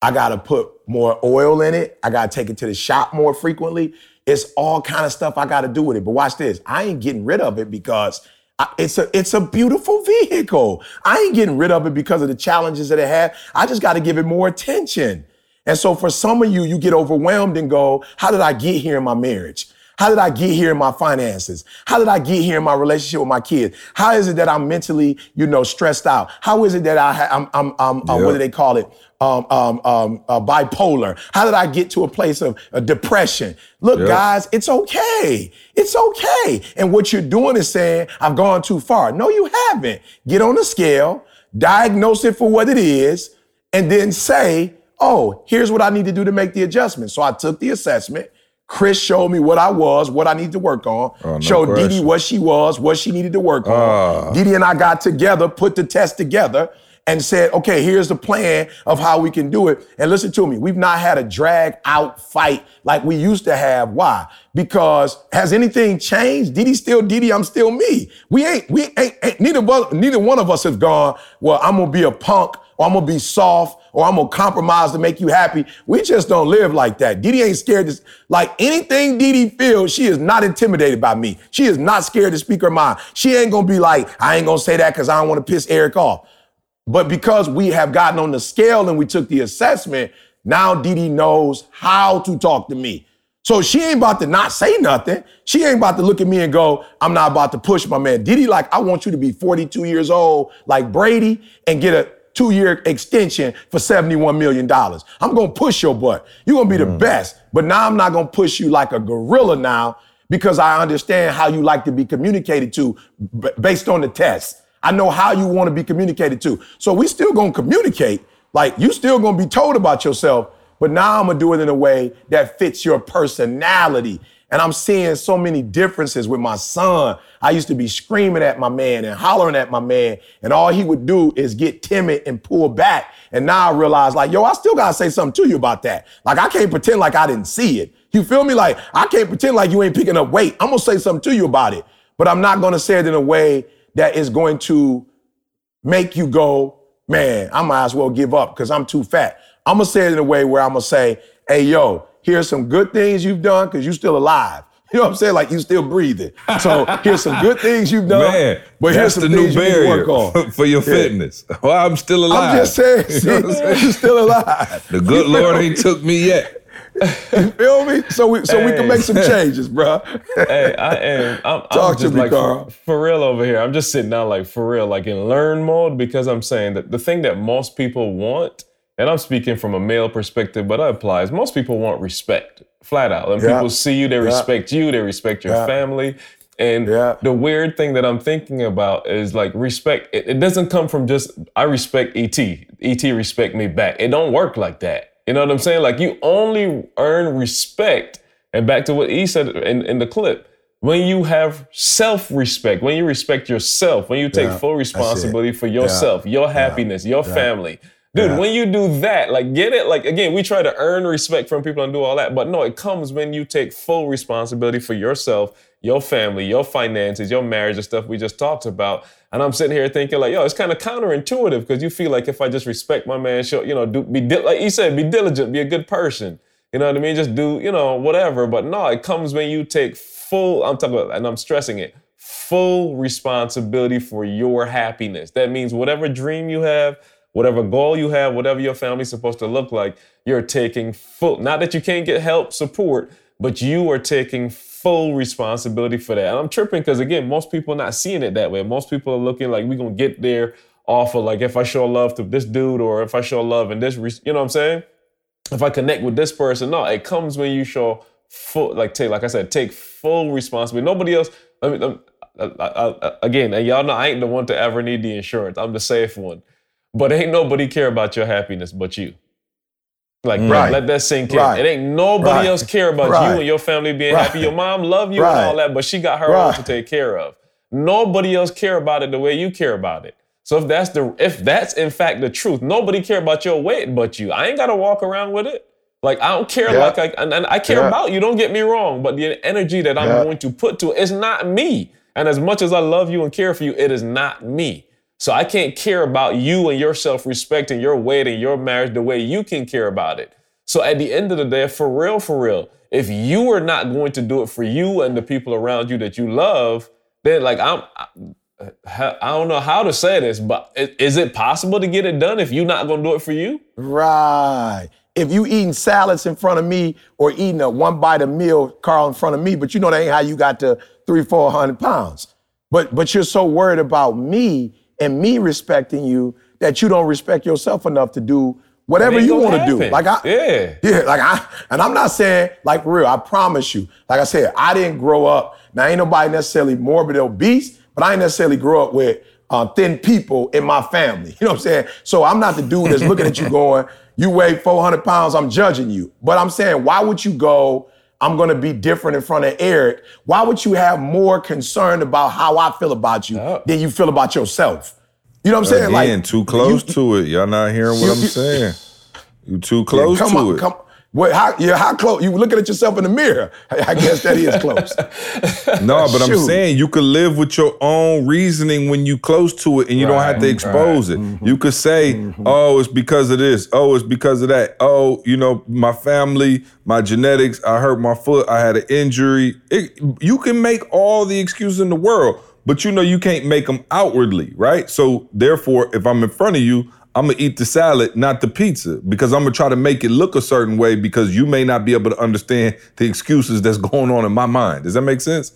I gotta put more oil in it. I gotta take it to the shop more frequently. It's all kind of stuff I gotta do with it. But watch this. I ain't getting rid of it because I- it's a it's a beautiful [LAUGHS] vehicle. I ain't getting rid of it because of the challenges that it had. I just gotta give it more attention. And so for some of you, you get overwhelmed and go, how did I get here in my marriage? How did I get here in my finances? How did I get here in my relationship with my kids? How is it that I'm mentally, you know, stressed out? How is it that I ha- I'm, I'm, I'm uh, what do they call it? Um, um, um, uh, bipolar. How did I get to a place of uh, depression? Look, Yep. guys, it's okay. It's okay. And what you're doing is saying, I've gone too far. No, you haven't. Get on the scale, diagnose it for what it is, and then say, oh, here's what I need to do to make the adjustment. So I took the assessment. Chris showed me what I was, what I need to work on. Oh, no showed Didi what she was, what she needed to work on. Ah. Didi and I got together, put the test together, and said, okay, here's the plan of how we can do it. And listen to me, we've not had a drag out fight like we used to have. Why? Because has anything changed? Didi still Didi, I'm still me. We ain't, we ain't, ain't neither, one- neither one of us have gone, well, I'm gonna be a punk or I'm gonna be soft or I'm gonna compromise to make you happy. We just don't live like that. Didi ain't scared to, like anything Didi feels, she is not intimidated by me. She is not scared to speak her mind. She ain't gonna be like, I ain't gonna say that because I don't wanna piss Eric off. But because we have gotten on the scale and we took the assessment, now Didi knows how to talk to me. So she ain't about to not say nothing. She ain't about to look at me and go, I'm not about to push my man. Didi, like, I want you to be 42 years old, like Brady, and get a two year extension for $71 million. I'm gonna push your butt. You're gonna be the mm. best. But now I'm not gonna push you like a gorilla now because I understand how you like to be communicated to b- based on the test. I know how you want to be communicated to. So we still gonna communicate. Like you still gonna be told about yourself, but now I'm gonna do it in a way that fits your personality. And I'm seeing so many differences with my son. I used to be screaming at my man and hollering at my man, and all he would do is get timid and pull back. And now I realize, like, yo, I still gotta say something to you about that. Like, I can't pretend like I didn't see it. You feel me? Like, I can't pretend like you ain't picking up weight. I'm gonna say something to you about it, but I'm not gonna say it in a way that is going to make you go, man, I might as well give up because I'm too fat. I'm gonna say it in a way where I'm gonna say, hey, yo, here's some good things you've done because you're still alive. [LAUGHS] You know what I'm saying? Like you're still breathing. So here's some good things you've done. Man, but here's some the new things you need to barrier work on. [LAUGHS] for your Yeah. fitness. [LAUGHS] Well, I'm still alive. I'm just saying, You see, know what I'm saying? you're still alive. The good Lord ain't took me yet. You feel me? So we so we can make some changes, bro. hey, I am. I'm, I'm Talk to just me, like Carl. For, for real over here. I'm just sitting down like for real, like in learn mode because I'm saying that the thing that most people want, and I'm speaking from a male perspective, but that applies. Most people want respect, flat out. And Yeah. people see you, they respect you, they respect your Yeah. family. And Yeah. the weird thing that I'm thinking about is like respect. It, it doesn't come from just I respect ET. ET respect me back. It don't work like that. You know what I'm saying? Like you only earn respect. And back to what E said in, in the clip, when you have self-respect, when you respect yourself, when you take Yeah, full responsibility for yourself, your happiness, your family. Dude, Yeah. when you do that, like get it, like again, we try to earn respect from people and do all that, but no, it comes when you take full responsibility for yourself, your family, your finances, your marriage, the stuff we just talked about. And I'm sitting here thinking, like, yo, it's kind of counterintuitive because you feel like if I just respect my man, show, you know, do be di- like he said, be diligent, be a good person. You know what I mean? Just do, you know, whatever. But no, it comes when you take full, I'm talking about, and I'm stressing it, full responsibility for your happiness. That means whatever dream you have, whatever goal you have, whatever your family's supposed to look like, you're taking full, not that you can't get help, support, but you are taking full responsibility for that. And I'm tripping because again, most people are not seeing it that way. Most people are looking like we're gonna get there off of like if I show love to this dude or if I show love in this, you know what I'm saying? If I connect with this person, no, it comes when you show full, like take, like I said, take full responsibility. Nobody else. I mean, I, I, I, again, and y'all know I ain't the one to ever need the insurance. I'm the safe one. But ain't nobody care about your happiness but you. Like, bro, Right. let that sink in. Right. It ain't nobody Right. else care about you and your family being happy. Your mom love you and all that, but she got her own to take care of. Nobody else care about it the way you care about it. So if that's the if that's in fact the truth, nobody care about your weight but you. I ain't gotta walk around with it. Like I don't care Yeah. like I and, and I care Yeah. about you. Don't get me wrong, but the energy that I'm Yeah. going to put to it is not me. And as much as I love you and care for you, it is not me. So I can't care about you and your self-respect and your weight and your marriage the way you can care about it. So at the end of the day, for real, for real, if you are not going to do it for you and the people around you that you love, then like I'm, I, I don't know how to say this, but is it possible to get it done if you're not going to do it for you? Right. if you eating salads in front of me or eating a one bite of meal, Carl, in front of me, but you know that ain't how you got to three, four hundred pounds. But but you're so worried about me and me respecting you that you don't respect yourself enough to do whatever you want to do. Like I, yeah, yeah. Like I, and I'm not saying like real. I promise you. Like I said, I didn't grow up. Now ain't nobody necessarily morbid obese, but I ain't necessarily grew up with uh, thin people in my family. [LAUGHS] You know what I'm saying? So I'm not the dude that's looking at you [LAUGHS] going, you weigh 400 pounds, I'm judging you. But I'm saying, why would you go? I'm going to be different in front of Eric. Why would you have more concern about how I feel about you Oh. than you feel about yourself? You know what I'm saying? Again, like too close you- to it. Y'all not hearing what I'm saying. You too close come to on, it. come. What? How? Yeah, how close? You looking at yourself in the mirror? I, I guess that is close. [LAUGHS] No, but I'm saying you could live with your own reasoning when you close to it and you don't have to Right, expose it. Mm-hmm. You could say, oh, it's because of this. Oh, it's because of that. Oh, you know, my family, my genetics, I hurt my foot, I had an injury. It, you can make all the excuses in the world, but you know you can't make them outwardly, right? So therefore, if I'm in front of you, I'm gonna eat the salad, not the pizza, because I'm gonna try to make it look a certain way because you may not be able to understand the excuses that's [LAUGHS] going on in my mind. Does that make sense?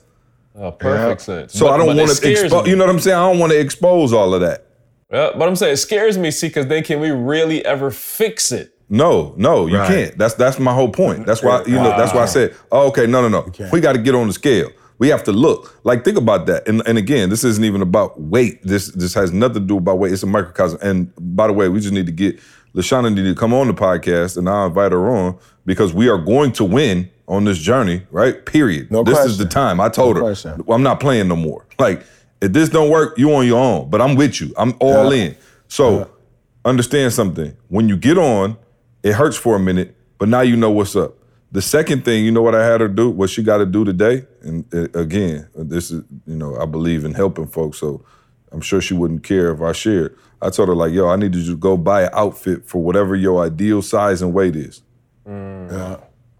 Oh, perfect sense. So But- I don't want to expose. You know what I'm saying? I don't want to expose all of that. Yeah, but I'm saying it scares me, see, because then can we really ever fix it? No, no, you Right. can't. That's that's my whole point. That's why you know. That's why I said, oh, okay, no, no, no. We got to get on the scale. We have to look. Like think about that. And and again, this isn't even about weight. This this has nothing to do about weight. It's a microcosm. And by the way, we just need to get Lashana need to come on the podcast, and I'll invite her on because we are going to win on this journey. Right? Period. No this is the time. I told No her question. I'm not playing no more. Like if this don't work, you on your own. But I'm with you. I'm all Yeah. in. So understand something. When you get on, it hurts for a minute, but now you know what's up. The second thing, you know what I had her do, what she got to do today, and uh, again, this is, you know, I believe in helping folks, so I'm sure she wouldn't care if I shared. I told her like, yo, I need you to go buy an outfit for whatever your ideal size and weight is.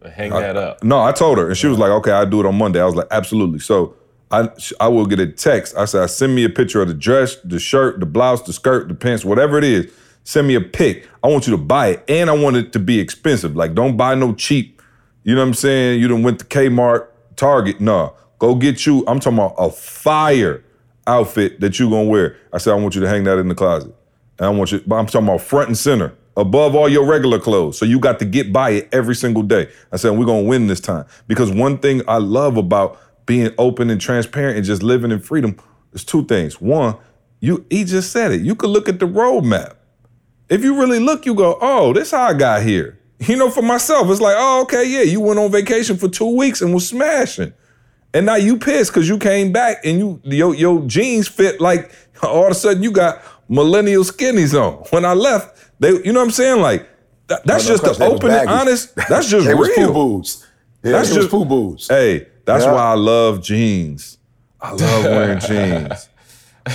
Hang that up. No, I told her, and she was like, "Okay, I'll do it on Monday." I was like, "Absolutely." So I I will get a text. I said, "Send me a picture of the dress, the shirt, the blouse, the skirt, the pants, whatever it is. Send me a pic. I want you to buy it, and I want it to be expensive. Like, don't buy no cheap. You know what I'm saying? You done went to Kmart, Target. No, go get you. I'm talking about a fire outfit that you gonna wear. I said, I want you to hang that in the closet, and I want you. But I'm talking about front and center above all your regular clothes. So you got to get by it every single day. I said, we're gonna win this time. Because one thing I love about being open and transparent and just living in freedom is two things. One, you he just said it. You could look at the roadmap. If you really look, you go, oh, this how I got here. You know, for myself, it's like, oh, okay, yeah, you went on vacation for two weeks and was smashing. And now you pissed because you came back and you your your jeans fit like [LAUGHS] all of a sudden you got millennial skinnies on. When I left, they you know what I'm saying? Like that, that's No, no just the was open and honest. [LAUGHS] That's just They was real. FUBUs. Yeah, That's was just- FUBUs. Hey, that's Yeah. why I love jeans. I love wearing [LAUGHS] jeans.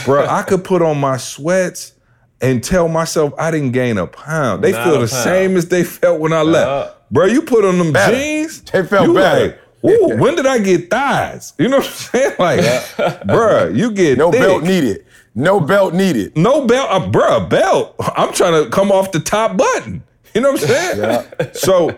Bro, I could put on my sweats and tell myself I didn't gain a pound. They Not feel the pound. same as they felt when I left. Bro, you put on them Better. jeans. They felt you better. Like, Ooh, when did I get thighs? You know what I'm saying? [LAUGHS] Like, bruh, you get No thick. belt needed. No belt needed. No belt, uh, bruh, a belt. [LAUGHS] I'm trying to come off the top button. You know what I'm saying? yeah. So,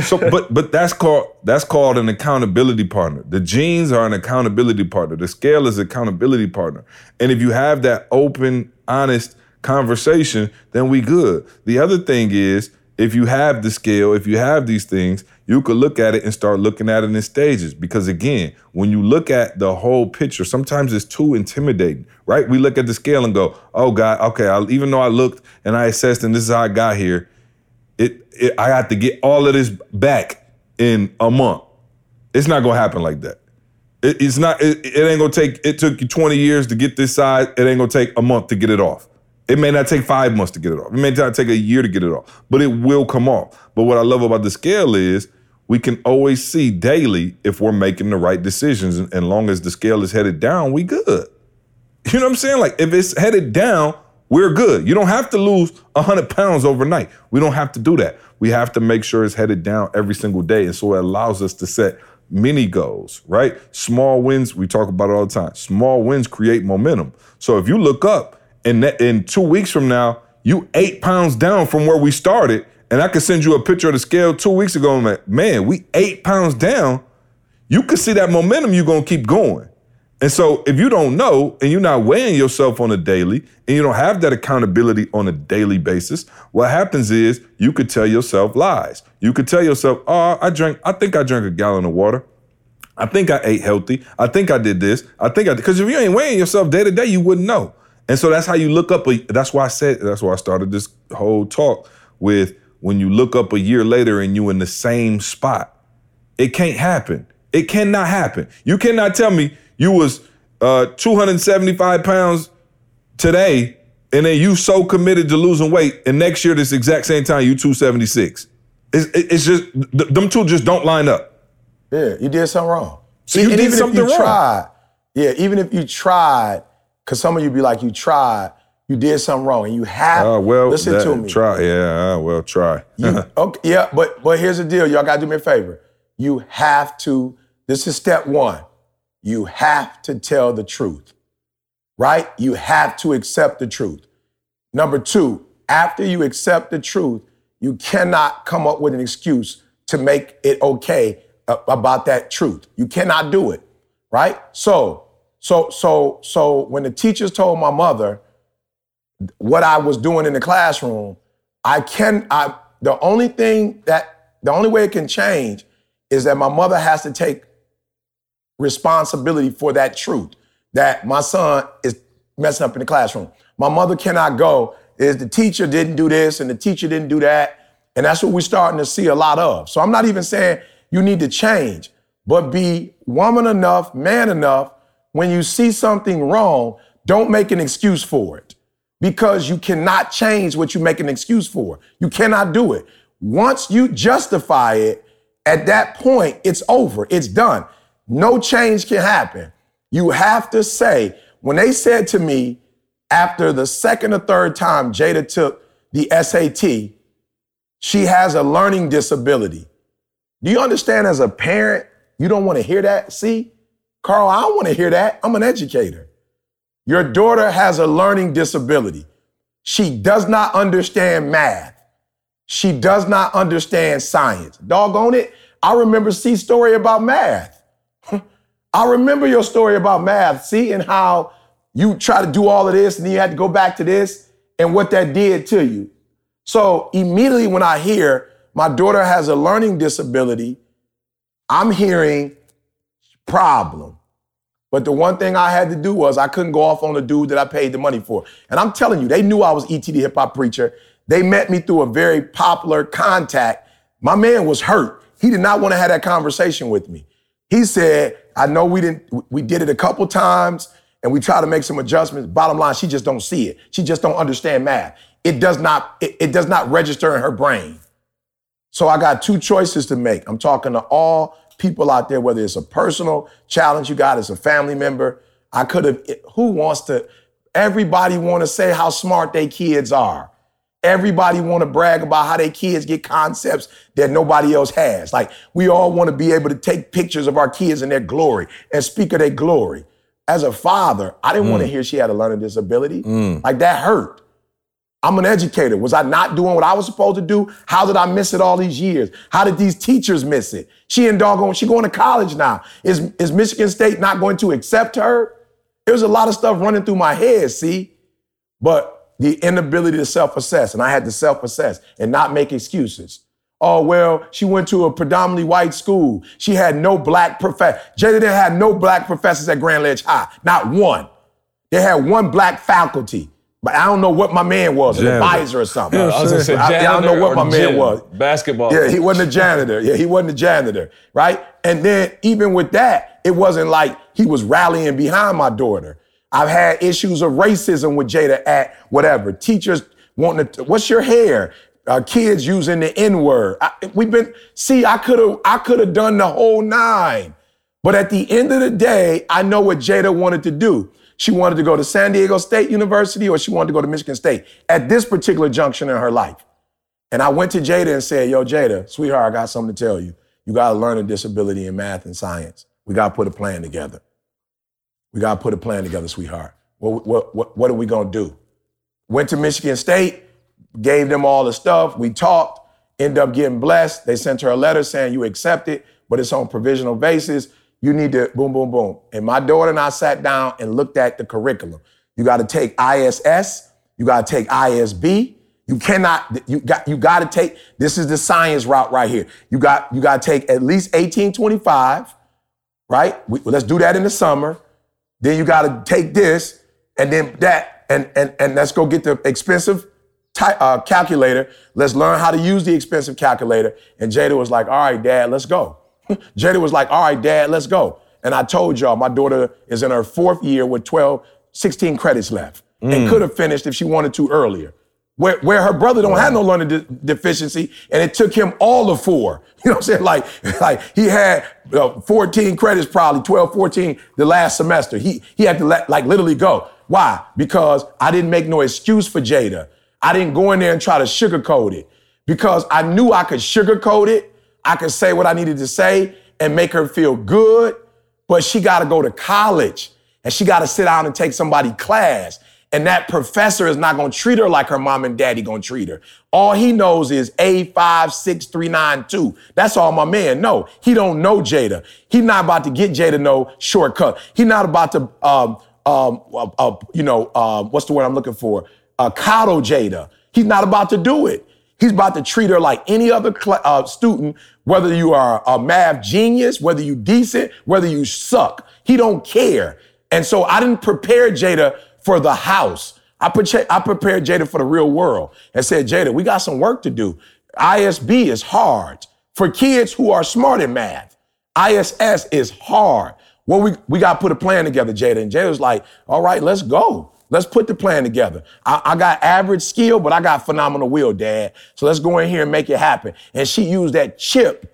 so, but but that's called that's called an accountability partner. The jeans are an accountability partner. The scale is accountability partner. And if you have that open, honest conversation, then we good. The other thing is, if you have the scale, if you have these things, you could look at it and start looking at it in stages. Because again, when you look at the whole picture, sometimes it's too intimidating, right? We look at the scale and go, "Oh God, okay." I, even though I looked and I assessed, and this is how I got here, it, it I have to get all of this back in a month. It's not gonna happen like that. It- it's not. It, it ain't gonna take. It took you 20 years to get this size. It ain't gonna take a month to get it off. It may not take five months to get it off. It may not take a year to get it off, but it will come off. But what I love about the scale is we can always see daily if we're making the right decisions. And long as the scale is headed down, we good. You know what I'm saying? Like if it's headed down, we're good. You don't have to lose 100 pounds overnight. We don't have to do that. We have to make sure it's headed down every single day. And so it allows us to set mini goals, right? Small wins, we talk about it all the time. Small wins create momentum. So if you look up that in two weeks from now, you eight pounds down from where we started, and I could send you a picture of the scale two weeks ago. And like, man, we eight pounds down. You could see that momentum. You're gonna keep going. And so if you don't know and you're not weighing yourself on a daily and you don't have that accountability on a daily basis, what happens is you could tell yourself lies. You could tell yourself, oh, I drank, I think I drank a gallon of water. I think I ate healthy. I think I did this. I think I because if you ain't weighing yourself day to day, you wouldn't know. And so that's how you look up. A, that's why I said. That's why I started this whole talk with when you look up a year later and you in the same spot. It can't happen. It cannot happen. You cannot tell me you was uh, 275 pounds today, and then you so committed to losing weight, and next year this exact same time you 276. It's, it's just them two just don't line up. Yeah, you did something wrong. So you and did even something if you wrong. tried, yeah, even if you tried, because some of you be like, you tried, you did something wrong, and you have. Uh, well, listen that- to me. Try, yeah. Uh, well, try. You- [LAUGHS] okay, yeah, but but here's the deal. Y'all gotta do me a favor. You have to. This is step one. You have to tell the truth, right? You have to accept the truth. Number two, after you accept the truth, you cannot come up with an excuse to make it okay about that truth. You cannot do it, right? So, so, so, so when the teachers told my mother what I was doing in the classroom, I can I the only thing that the only way it can change is that my mother has to take responsibility for that truth that my son is messing up in the classroom. My mother cannot go, is the teacher didn't do this and the teacher didn't do that. And that's what we're starting to see a lot of. So I'm not even saying you need to change, but be woman enough, man enough, when you see something wrong, don't make an excuse for it because you cannot change what you make an excuse for. You cannot do it. Once you justify it, at that point, it's over. It's done. No change can happen. You have to say, when they said to me after the second or third time Jada took the SAT, she has a learning disability. Do you understand as a parent, you don't want to hear that? See, Carl, I don't want to hear that. I'm an educator. Your daughter has a learning disability. She does not understand math. She does not understand science. Doggone it. I remember C's story about math. [LAUGHS] I remember your story about math, see, and how you try to do all of this and you had to go back to this and what that did to you. So immediately when I hear my daughter has a learning disability, I'm hearing problem. But the one thing I had to do was I couldn't go off on the dude that I paid the money for. And I'm telling you, they knew I was ET the hip hop preacher. They met me through a very popular contact. My man was hurt. He did not want to have that conversation with me. He said, I know we didn't, we did it a couple times and we try to make some adjustments. Bottom line, she just don't see it. She just don't understand math. It does not, it, it does not register in her brain. So I got two choices to make. I'm talking to all people out there, whether it's a personal challenge you got as a family member. I could have, who wants to, everybody want to say how smart their kids are. Everybody want to brag about how their kids get concepts that nobody else has. Like we all want to be able to take pictures of our kids in their glory and speak of their glory. As a father, I didn't want to mm. hear she had a learning disability. Mm. Like that hurt. I'm an educator. Was I not doing what I was supposed to do? How did I miss it all these years? How did these teachers miss it? She and doggone, she going to college now. Is, is Michigan State not going to accept her? There's a lot of stuff running through my head, see? But the inability to self-assess, and I had to self-assess and not make excuses. Oh, well, she went to a predominantly white school. She had no black professor. Jada didn't have no black professors at Grand Ledge High. Not one. They had one black faculty. But I don't know what my man was, an advisor or something. I was gonna say I, I don't know what or my man gym, was. Basketball. Yeah, he wasn't a janitor. Yeah, he wasn't a janitor, right? And then even with that, it wasn't like he was rallying behind my daughter. I've had issues of racism with Jada at whatever. Teachers wanting to, what's your hair? Uh, kids using the N word. We've been, see, I could have, I could have done the whole nine. But at the end of the day, I know what Jada wanted to do. She wanted to go to San Diego State University or she wanted to go to Michigan State at this particular junction in her life. And I went to Jada and said, Yo, Jada, sweetheart, I got something to tell you. You got to learn a disability in math and science. We got to put a plan together. We got to put a plan together, sweetheart. What, what, what, what are we going to do? Went to Michigan State, gave them all the stuff. We talked. End up getting blessed. They sent her a letter saying you accept it, but it's on provisional basis. You need to boom, boom, boom. And my daughter and I sat down and looked at the curriculum. You got to take ISS. You got to take ISB. You cannot. You got. You got to take. This is the science route right here. You got. You got to take at least 1825. Right. We, let's do that in the summer. Then you got to take this and then that and and and let's go get the expensive ty- uh, calculator. Let's learn how to use the expensive calculator. And Jada was like, "All right, Dad, let's go." [LAUGHS] Jada was like, "All right, Dad, let's go." And I told y'all, my daughter is in her fourth year with 12, 16 credits left, and could have finished if she wanted to earlier. Where, where her brother don't have no learning de- deficiency, and it took him all of four. [LAUGHS] You know what I'm saying? Like, [LAUGHS] like he had uh, 14 credits, probably 12, 14 the last semester. He he had to let, like literally go. Why? Because I didn't make no excuse for Jada. I didn't go in there and try to sugarcoat it because I knew I could sugarcoat it. I could say what I needed to say and make her feel good, but she got to go to college and she got to sit down and take somebody class. And that professor is not going to treat her like her mom and daddy going to treat her. All he knows is A56392. That's all my man know. He don't know Jada. He not about to get Jada no shortcut. He not about to, um, um, uh, uh, you know, uh, what's the word I'm looking for? Uh, coddle Jada. He's not about to do it. He's about to treat her like any other cl- uh, student, whether you are a math genius, whether you decent, whether you suck. He don't care. And so I didn't prepare Jada for the house. I, pre- I prepared Jada for the real world and said, Jada, we got some work to do. ISB is hard for kids who are smart in math. ISS is hard. Well, we, we got to put a plan together, Jada. And Jada was like, all right, let's go. Let's put the plan together. I, I, got average skill, but I got phenomenal will, Dad. So let's go in here and make it happen. And she used that chip.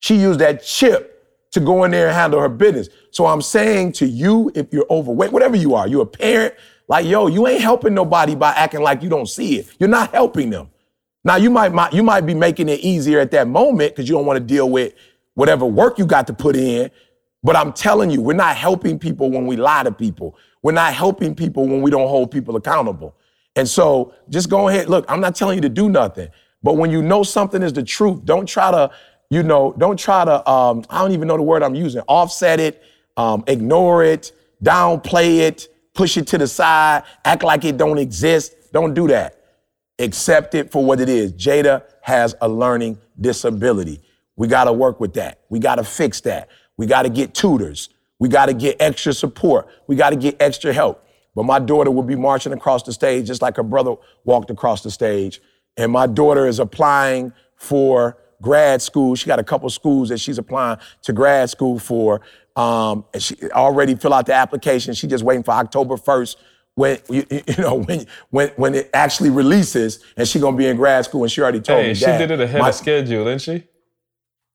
She used that chip to go in there and handle her business. So I'm saying to you, if you're overweight, whatever you are, you're a parent, like, yo, you ain't helping nobody by acting like you don't see it. You're not helping them. Now you might, might you might be making it easier at that moment because you don't want to deal with whatever work you got to put in. But I'm telling you, we're not helping people when we lie to people. We're not helping people when we don't hold people accountable. And so just go ahead. Look, I'm not telling you to do nothing. But when you know something is the truth, don't try to, you know, don't try to, um, I don't even know the word I'm using, offset it, um, ignore it, downplay it, push it to the side, act like it don't exist. Don't do that. Accept it for what it is. Jada has a learning disability. We got to work with that. We got to fix that. We got to get tutors. We got to get extra support. We got to get extra help. But my daughter will be marching across the stage just like her brother walked across the stage. And my daughter is applying for grad school. She got a couple schools that she's applying to grad school for. Um, and she already filled out the application. She's just waiting for October 1st when you, you know when when when it actually releases and she's gonna be in grad school and she already told Hey, me she Dad, did it ahead my- of schedule, didn't she?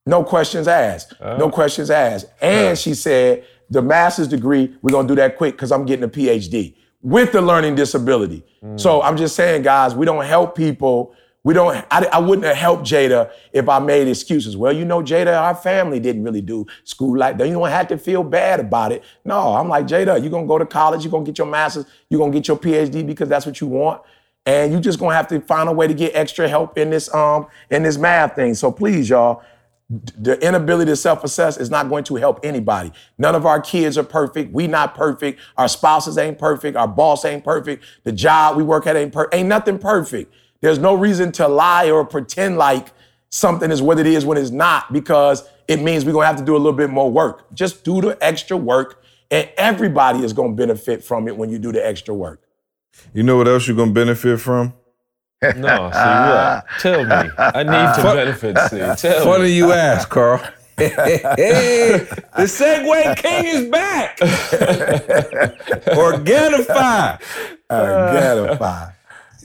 No questions asked. Oh. No questions asked. And she said, the master's degree, we're gonna do that quick because I'm getting a PhD with the learning disability. Mm. So I'm just saying, guys, we don't help people. We don't, I, I wouldn't have helped Jada if I made excuses. Well, you know, Jada, our family didn't really do school like that. You don't have to feel bad about it. No, I'm like, Jada, you're gonna go to college, you're gonna get your master's, you're gonna get your PhD because that's what you want. And you're just gonna have to find a way to get extra help in this um in this math thing. So please, y'all, the inability to self-assess is not going to help anybody. None of our kids are perfect. We not perfect. Our spouses ain't perfect. Our boss ain't perfect. The job we work at ain't per- ain't nothing perfect. There's no reason to lie or pretend like something is what it is when it's not because it means we're gonna have to do a little bit more work. Just do the extra work, and everybody is gonna benefit from it when you do the extra work. You know what else you're gonna benefit from? No, see what? Tell me. I need to benefit. See, tell Funny me. you ask, Carl. [LAUGHS] the Segue King is back. [LAUGHS] Organifi. Organifi.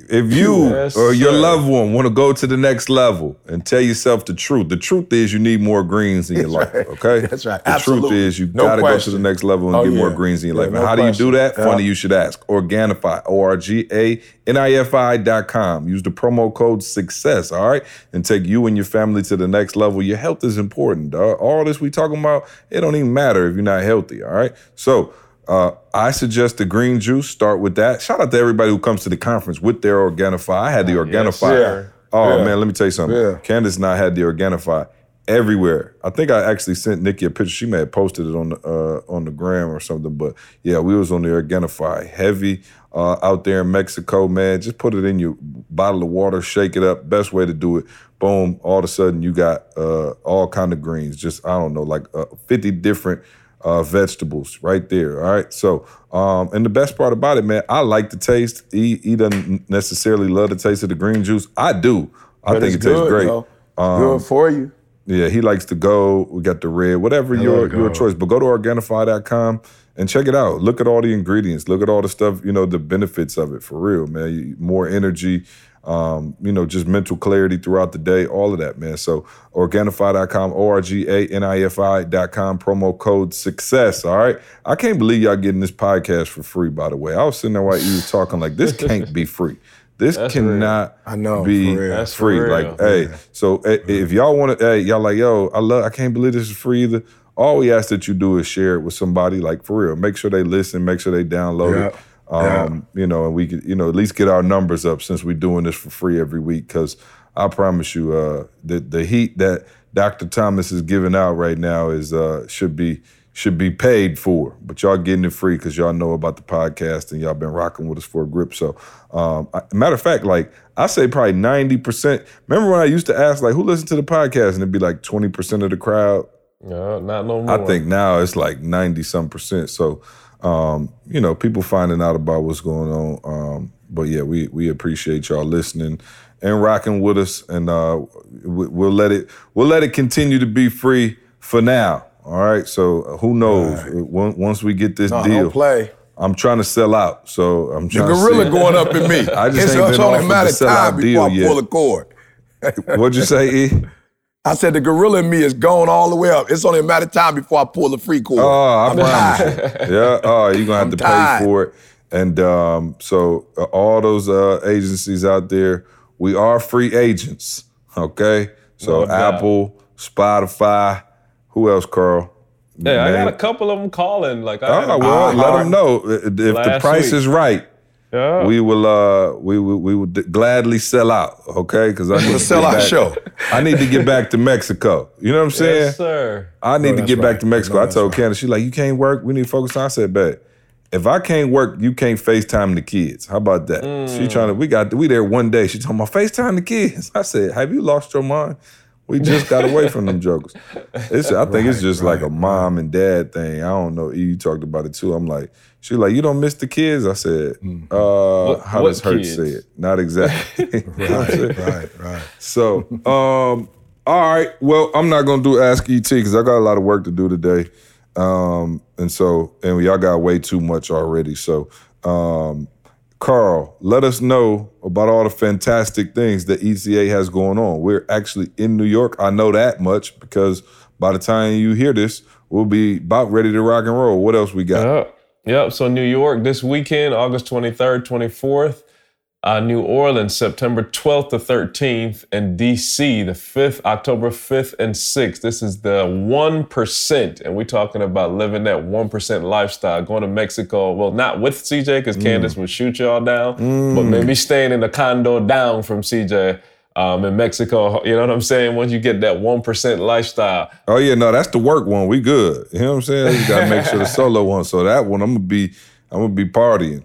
If you Yes, or your sir. loved one want to go to the next level and tell yourself the truth, the truth is you need more greens in your life. right. Okay, That's right. The truth is you No gotta go to the next level and Oh, get more greens in your Yeah, life. no and how do you do that? Yeah. Funny you should ask. Organifi, O R G A N I F I dot com. Use the promo code success. All right, and take you and your family to the next level. Your health is important. dawg. All this we talking about, it don't even matter if you're not healthy. All right, so. Uh, I suggest the green juice. Start with that. Shout out to everybody who comes to the conference with their Organifi. I had the Yes, Organifi sir. Oh Yeah. man, let me tell you something. Yeah. Candace and I had the Organifi everywhere. I think I actually sent Nikki a picture. She may have posted it on the uh, on the gram or something. But yeah, we was on the Organifi heavy uh, out there in Mexico, man. Just put it in your bottle of water, shake it up. Best way to do it. Boom! All of a sudden, you got uh, all kind of greens. Just I don't know, like uh, fifty different uh, vegetables right there. All right. So, um, and the best part about it, man, I like the taste. He, he doesn't necessarily love the taste of the green juice. I do. I But think it it's tastes good, great. Um, good for you. yeah, he likes to go. We got the red, whatever your your choice. But go to Organifi.com and check it out. Look at all the ingredients. Look at all the stuff. You know the benefits of it for real, man. More energy. Um, you know, just mental clarity throughout the day. All of that, man. So Organifi.com, O R G A N I F I.com. Promo code success. All right. I can't believe y'all getting this podcast for free. By the way, I was sitting there while you was talking like this can't be free. This That's cannot I know, be. That's free. real. Like, hey, so eh, if y'all want to, hey, y'all like, yo, I love, I can't believe this is free either. All we ask that you do is share it with somebody, like for real. Make sure they listen, make sure they download it. Yeah. Um, you know, and we could, you know, at least get our numbers up since we're doing this for free every week. Cause I promise you, uh, the the heat that Dr. Thomas is giving out right now is uh should be should be paid for, but y'all getting it free because y'all know about the podcast and y'all been rocking with us for a grip. So, um, I, matter of fact, like I say, probably ninety percent. Remember when I used to ask like, who listened to the podcast, and it'd be like twenty percent of the crowd. No, not no more. I think now it's like ninety some percent. So, um, you know, people finding out about what's going on. Um, but yeah, we we appreciate y'all listening and rocking with us, and uh, we, we'll let it we'll let it continue to be free for now. All right. So uh, who knows? Once once we get this No, deal, play. I'm trying to sell out. So I'm The trying gorilla to see. going up in me. [LAUGHS] I just it's ain't been offered matter the of time sellout before I deal pull yet. the cord. What'd you say, E? [LAUGHS] I said the gorilla in me is going all the way up. It's only a matter of time before I pull the free cord. Oh, I I'm promise tired. you. Yeah. Oh, you're gonna have I'm to pay for it. And um, so uh, all those uh, agencies out there, we are free agents. Okay. So No. Apple, Spotify, who else, Carl? Yeah, I got a couple of them calling. Like, I had Oh, a well, call. let them know if the price week. is right. Yeah. We will, uh, we will, we will gladly sell out. Okay, because I need to sell get out back- show. I need to get back to Mexico. You know what I'm saying? yes, sir. I need to that's get back right. to Mexico. No, I told right. Candace, she's like, you can't work. We need to focus on. I said, bet. If I can't work, you can't FaceTime the kids. How about that? Mm. She trying to, we got, we there one day. She told me, FaceTime the kids. [LAUGHS] I said, have you lost your mind? We just got away from them [LAUGHS] jokers. It's, I think it's just like a mom and dad thing. I don't know. E, You talked about it too. I'm like, she like, you don't miss the kids? I said, Mm. uh, What- how what does Hurt kids? say it? Not exactly. [LAUGHS] [LAUGHS] You know what I'm saying? right, right. So, um, all right. Well, I'm not gonna do Ask ET because I got a lot of work to do today. Um, and so, and y'all got way too much already. So, um, Carl, let us know about all the fantastic things that ETA has going on. We're actually in New York. I know that much because by the time you hear this, we'll be about ready to rock and roll. What else we got? Yep. Yep. So New York this weekend, August 23rd, 24th. Uh, New Orleans, September 12th to 13th, and DC, the 5th, October 5th and 6th. This is the 1%, and we're talking about living that 1% lifestyle, going to Mexico. Well, not with CJ, because Candace would shoot y'all down, but maybe staying in a condo down from CJ um, in Mexico. You know what I'm saying? Once you get that 1% lifestyle, Oh yeah, no, that's the work one. We good. You know what I'm saying? You gotta make sure the [LAUGHS] solo one. So that one, I'm gonna be, I'm gonna be partying.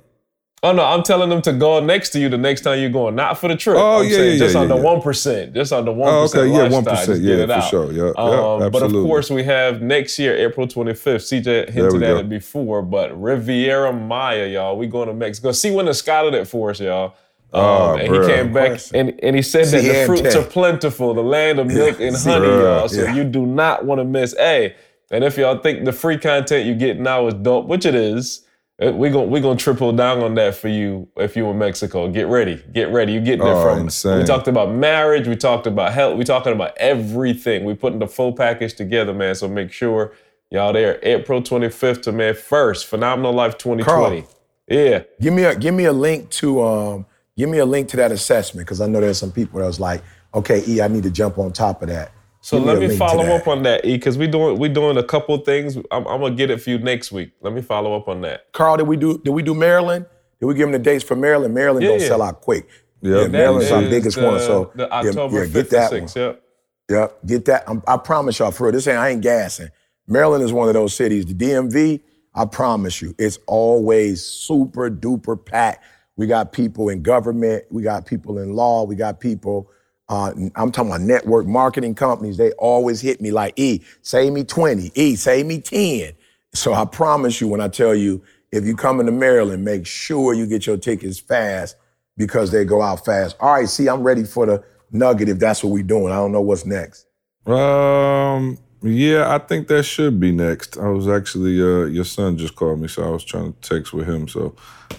Oh no, I'm telling them to go next to you the next time you're going, not for the trip. Oh, I'm yeah, saying yeah, just yeah, on the yeah. one percent, just on the one Oh, percent. okay, yeah, 1%, yeah, for out. sure, yeah, yeah, Um, but of course, we have next year, April 25th. CJ hinted at go. it before, but Riviera Maya, y'all, we going to Mexico. See when the Skyler it for us, y'all. Um, Oh, and bruh. he came back and, and he said that the fruits are plentiful, the land of milk and [LAUGHS] honey, Bruh. y'all. So Yeah. you do not want to miss. Hey, and if y'all think the free content you get now is dope, which it is, we're gonna we gonna triple down on that for you if you're in Mexico. Get ready, get ready. You getting it Oh, from insane. We talked about marriage, we talked about health, we talking about everything. We putting the full package together, man. So make sure y'all there. April 25th to May 1st. Phenomenal Life 2020. Carl, Yeah. Give me a give me a link to um give me a link to that assessment because I know there's some people that was like, okay, E, I need to jump on top of that. So Give let a me follow up on that, E, because we doing we doing a couple things. I'm, I'm gonna get it for you next week. Let me follow up on that. Carl, did we do did we do Maryland? Did we give them the dates for Maryland? Maryland Yeah, don't yeah. sell out quick. Yeah, Yeah, Maryland's our biggest the, one. So the yeah, October yeah, 5th get that and one. 6th. Yep. Yep, get that. I'm, I promise y'all, for real. This ain't I ain't gassing. Maryland is one of those cities. The DMV, I promise you, it's always super duper packed. We got people in government, we got people in law, we got people. Uh, I'm talking about network marketing companies. They always hit me like, "E, save me 20. E, save me 10." So I promise you, when I tell you, if you come into Maryland, make sure you get your tickets fast because they go out fast. All right, see, I'm ready for the nugget if that's what we're doing. I don't know what's next. Um, yeah, I think that should be next. I was actually, uh, your son just called me, so I was trying to text with him. So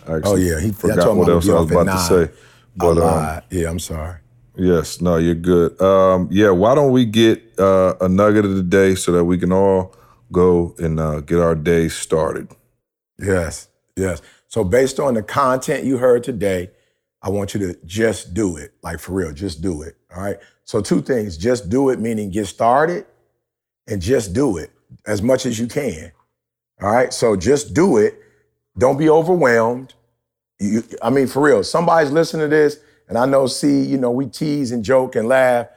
I actually Oh yeah, he forgot what else I was about to say. But um, yeah, I'm sorry. Yes, no, you're good. Um, yeah, why don't we get uh, a nugget of the day so that we can all go and uh, get our day started? Yes, yes. So based on the content you heard today, I want you to just do it. Like for real, just do it. All right. So two things: just do it, meaning get started, and just do it as much as you can. All right. So just do it. Don't be overwhelmed. You, I mean, for real, somebody's listening to this, and I know, see, you know, we tease and joke and laugh,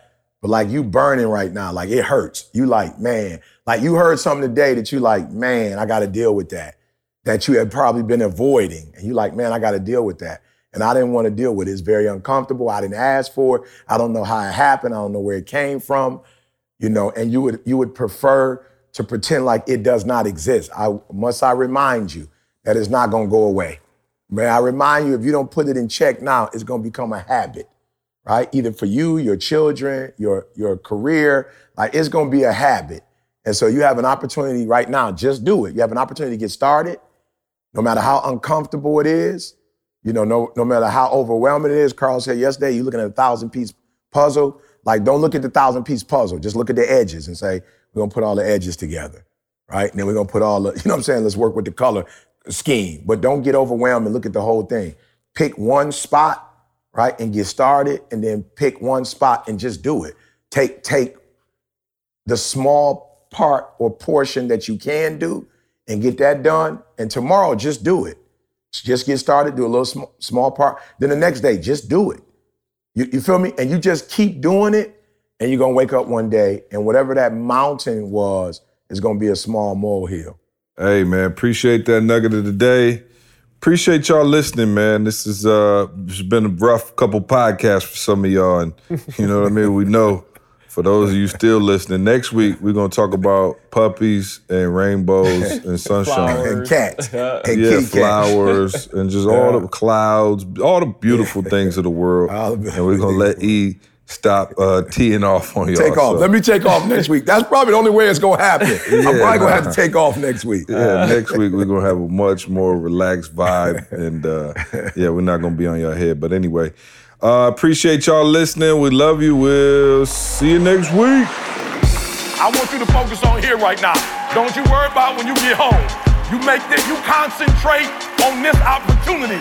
but like you burning right now, like it hurts. You like, man, like you heard something today that you like, man, I got to deal with that, that you had probably been avoiding, and you like, man, I got to deal with that. And I didn't want to deal with it. It's very uncomfortable. I didn't ask for it. I don't know how it happened. I don't know where it came from. You know, and you would you would prefer to pretend like it does not exist. I must I remind you that it's not gonna go away. May I remind you, if you don't put it in check now, it's gonna become a habit, right? Either for you, your children, your your career, like it's gonna be a habit. And so you have an opportunity right now, just do it. You have an opportunity to get started, no matter how uncomfortable it is, you know, no, no matter how overwhelming it is. Carl said yesterday, you're looking at a thousand piece puzzle. Like, don't look at the thousand piece puzzle. Just look at the edges and say, we're gonna put all the edges together, right? And then we're gonna put all the, [LAUGHS] you know what I'm saying? Let's work with the color scheme. But don't get overwhelmed and look at the whole thing. Pick one spot, right, and get started, and then pick one spot and just do it. Take, take the small part or portion that you can do and get that done. And tomorrow, just do it. Just get started, do a little sm- small part. Then the next day, just do it. You, you feel me? And you just keep doing it, and you're gonna wake up one day, and whatever that mountain was is gonna be a small molehill. Hey man, appreciate that nugget of the day. Appreciate y'all listening, man. This is uh it's been a rough couple podcasts for some of y'all, and [LAUGHS] you know what I mean. We know for those of you still listening, next week we're gonna talk about puppies and rainbows [LAUGHS] and sunshine. Flowers. [LAUGHS] And cats. And Yeah, flowers and just all the clouds, all the beautiful things of the world. All the- and we're gonna let E stop uh, teeing off on y'all. Take off. so- Let me take off next week. That's probably the only way it's gonna happen. I'm probably gonna have to take off next week. Yeah, next week we're gonna have a much more relaxed vibe, and uh, yeah, we're not gonna be on your head. But anyway, uh, appreciate y'all listening. We love you. We'll see you next week. I want you to focus on here right now. Don't you worry about when you get home. You make this, you concentrate on this opportunity.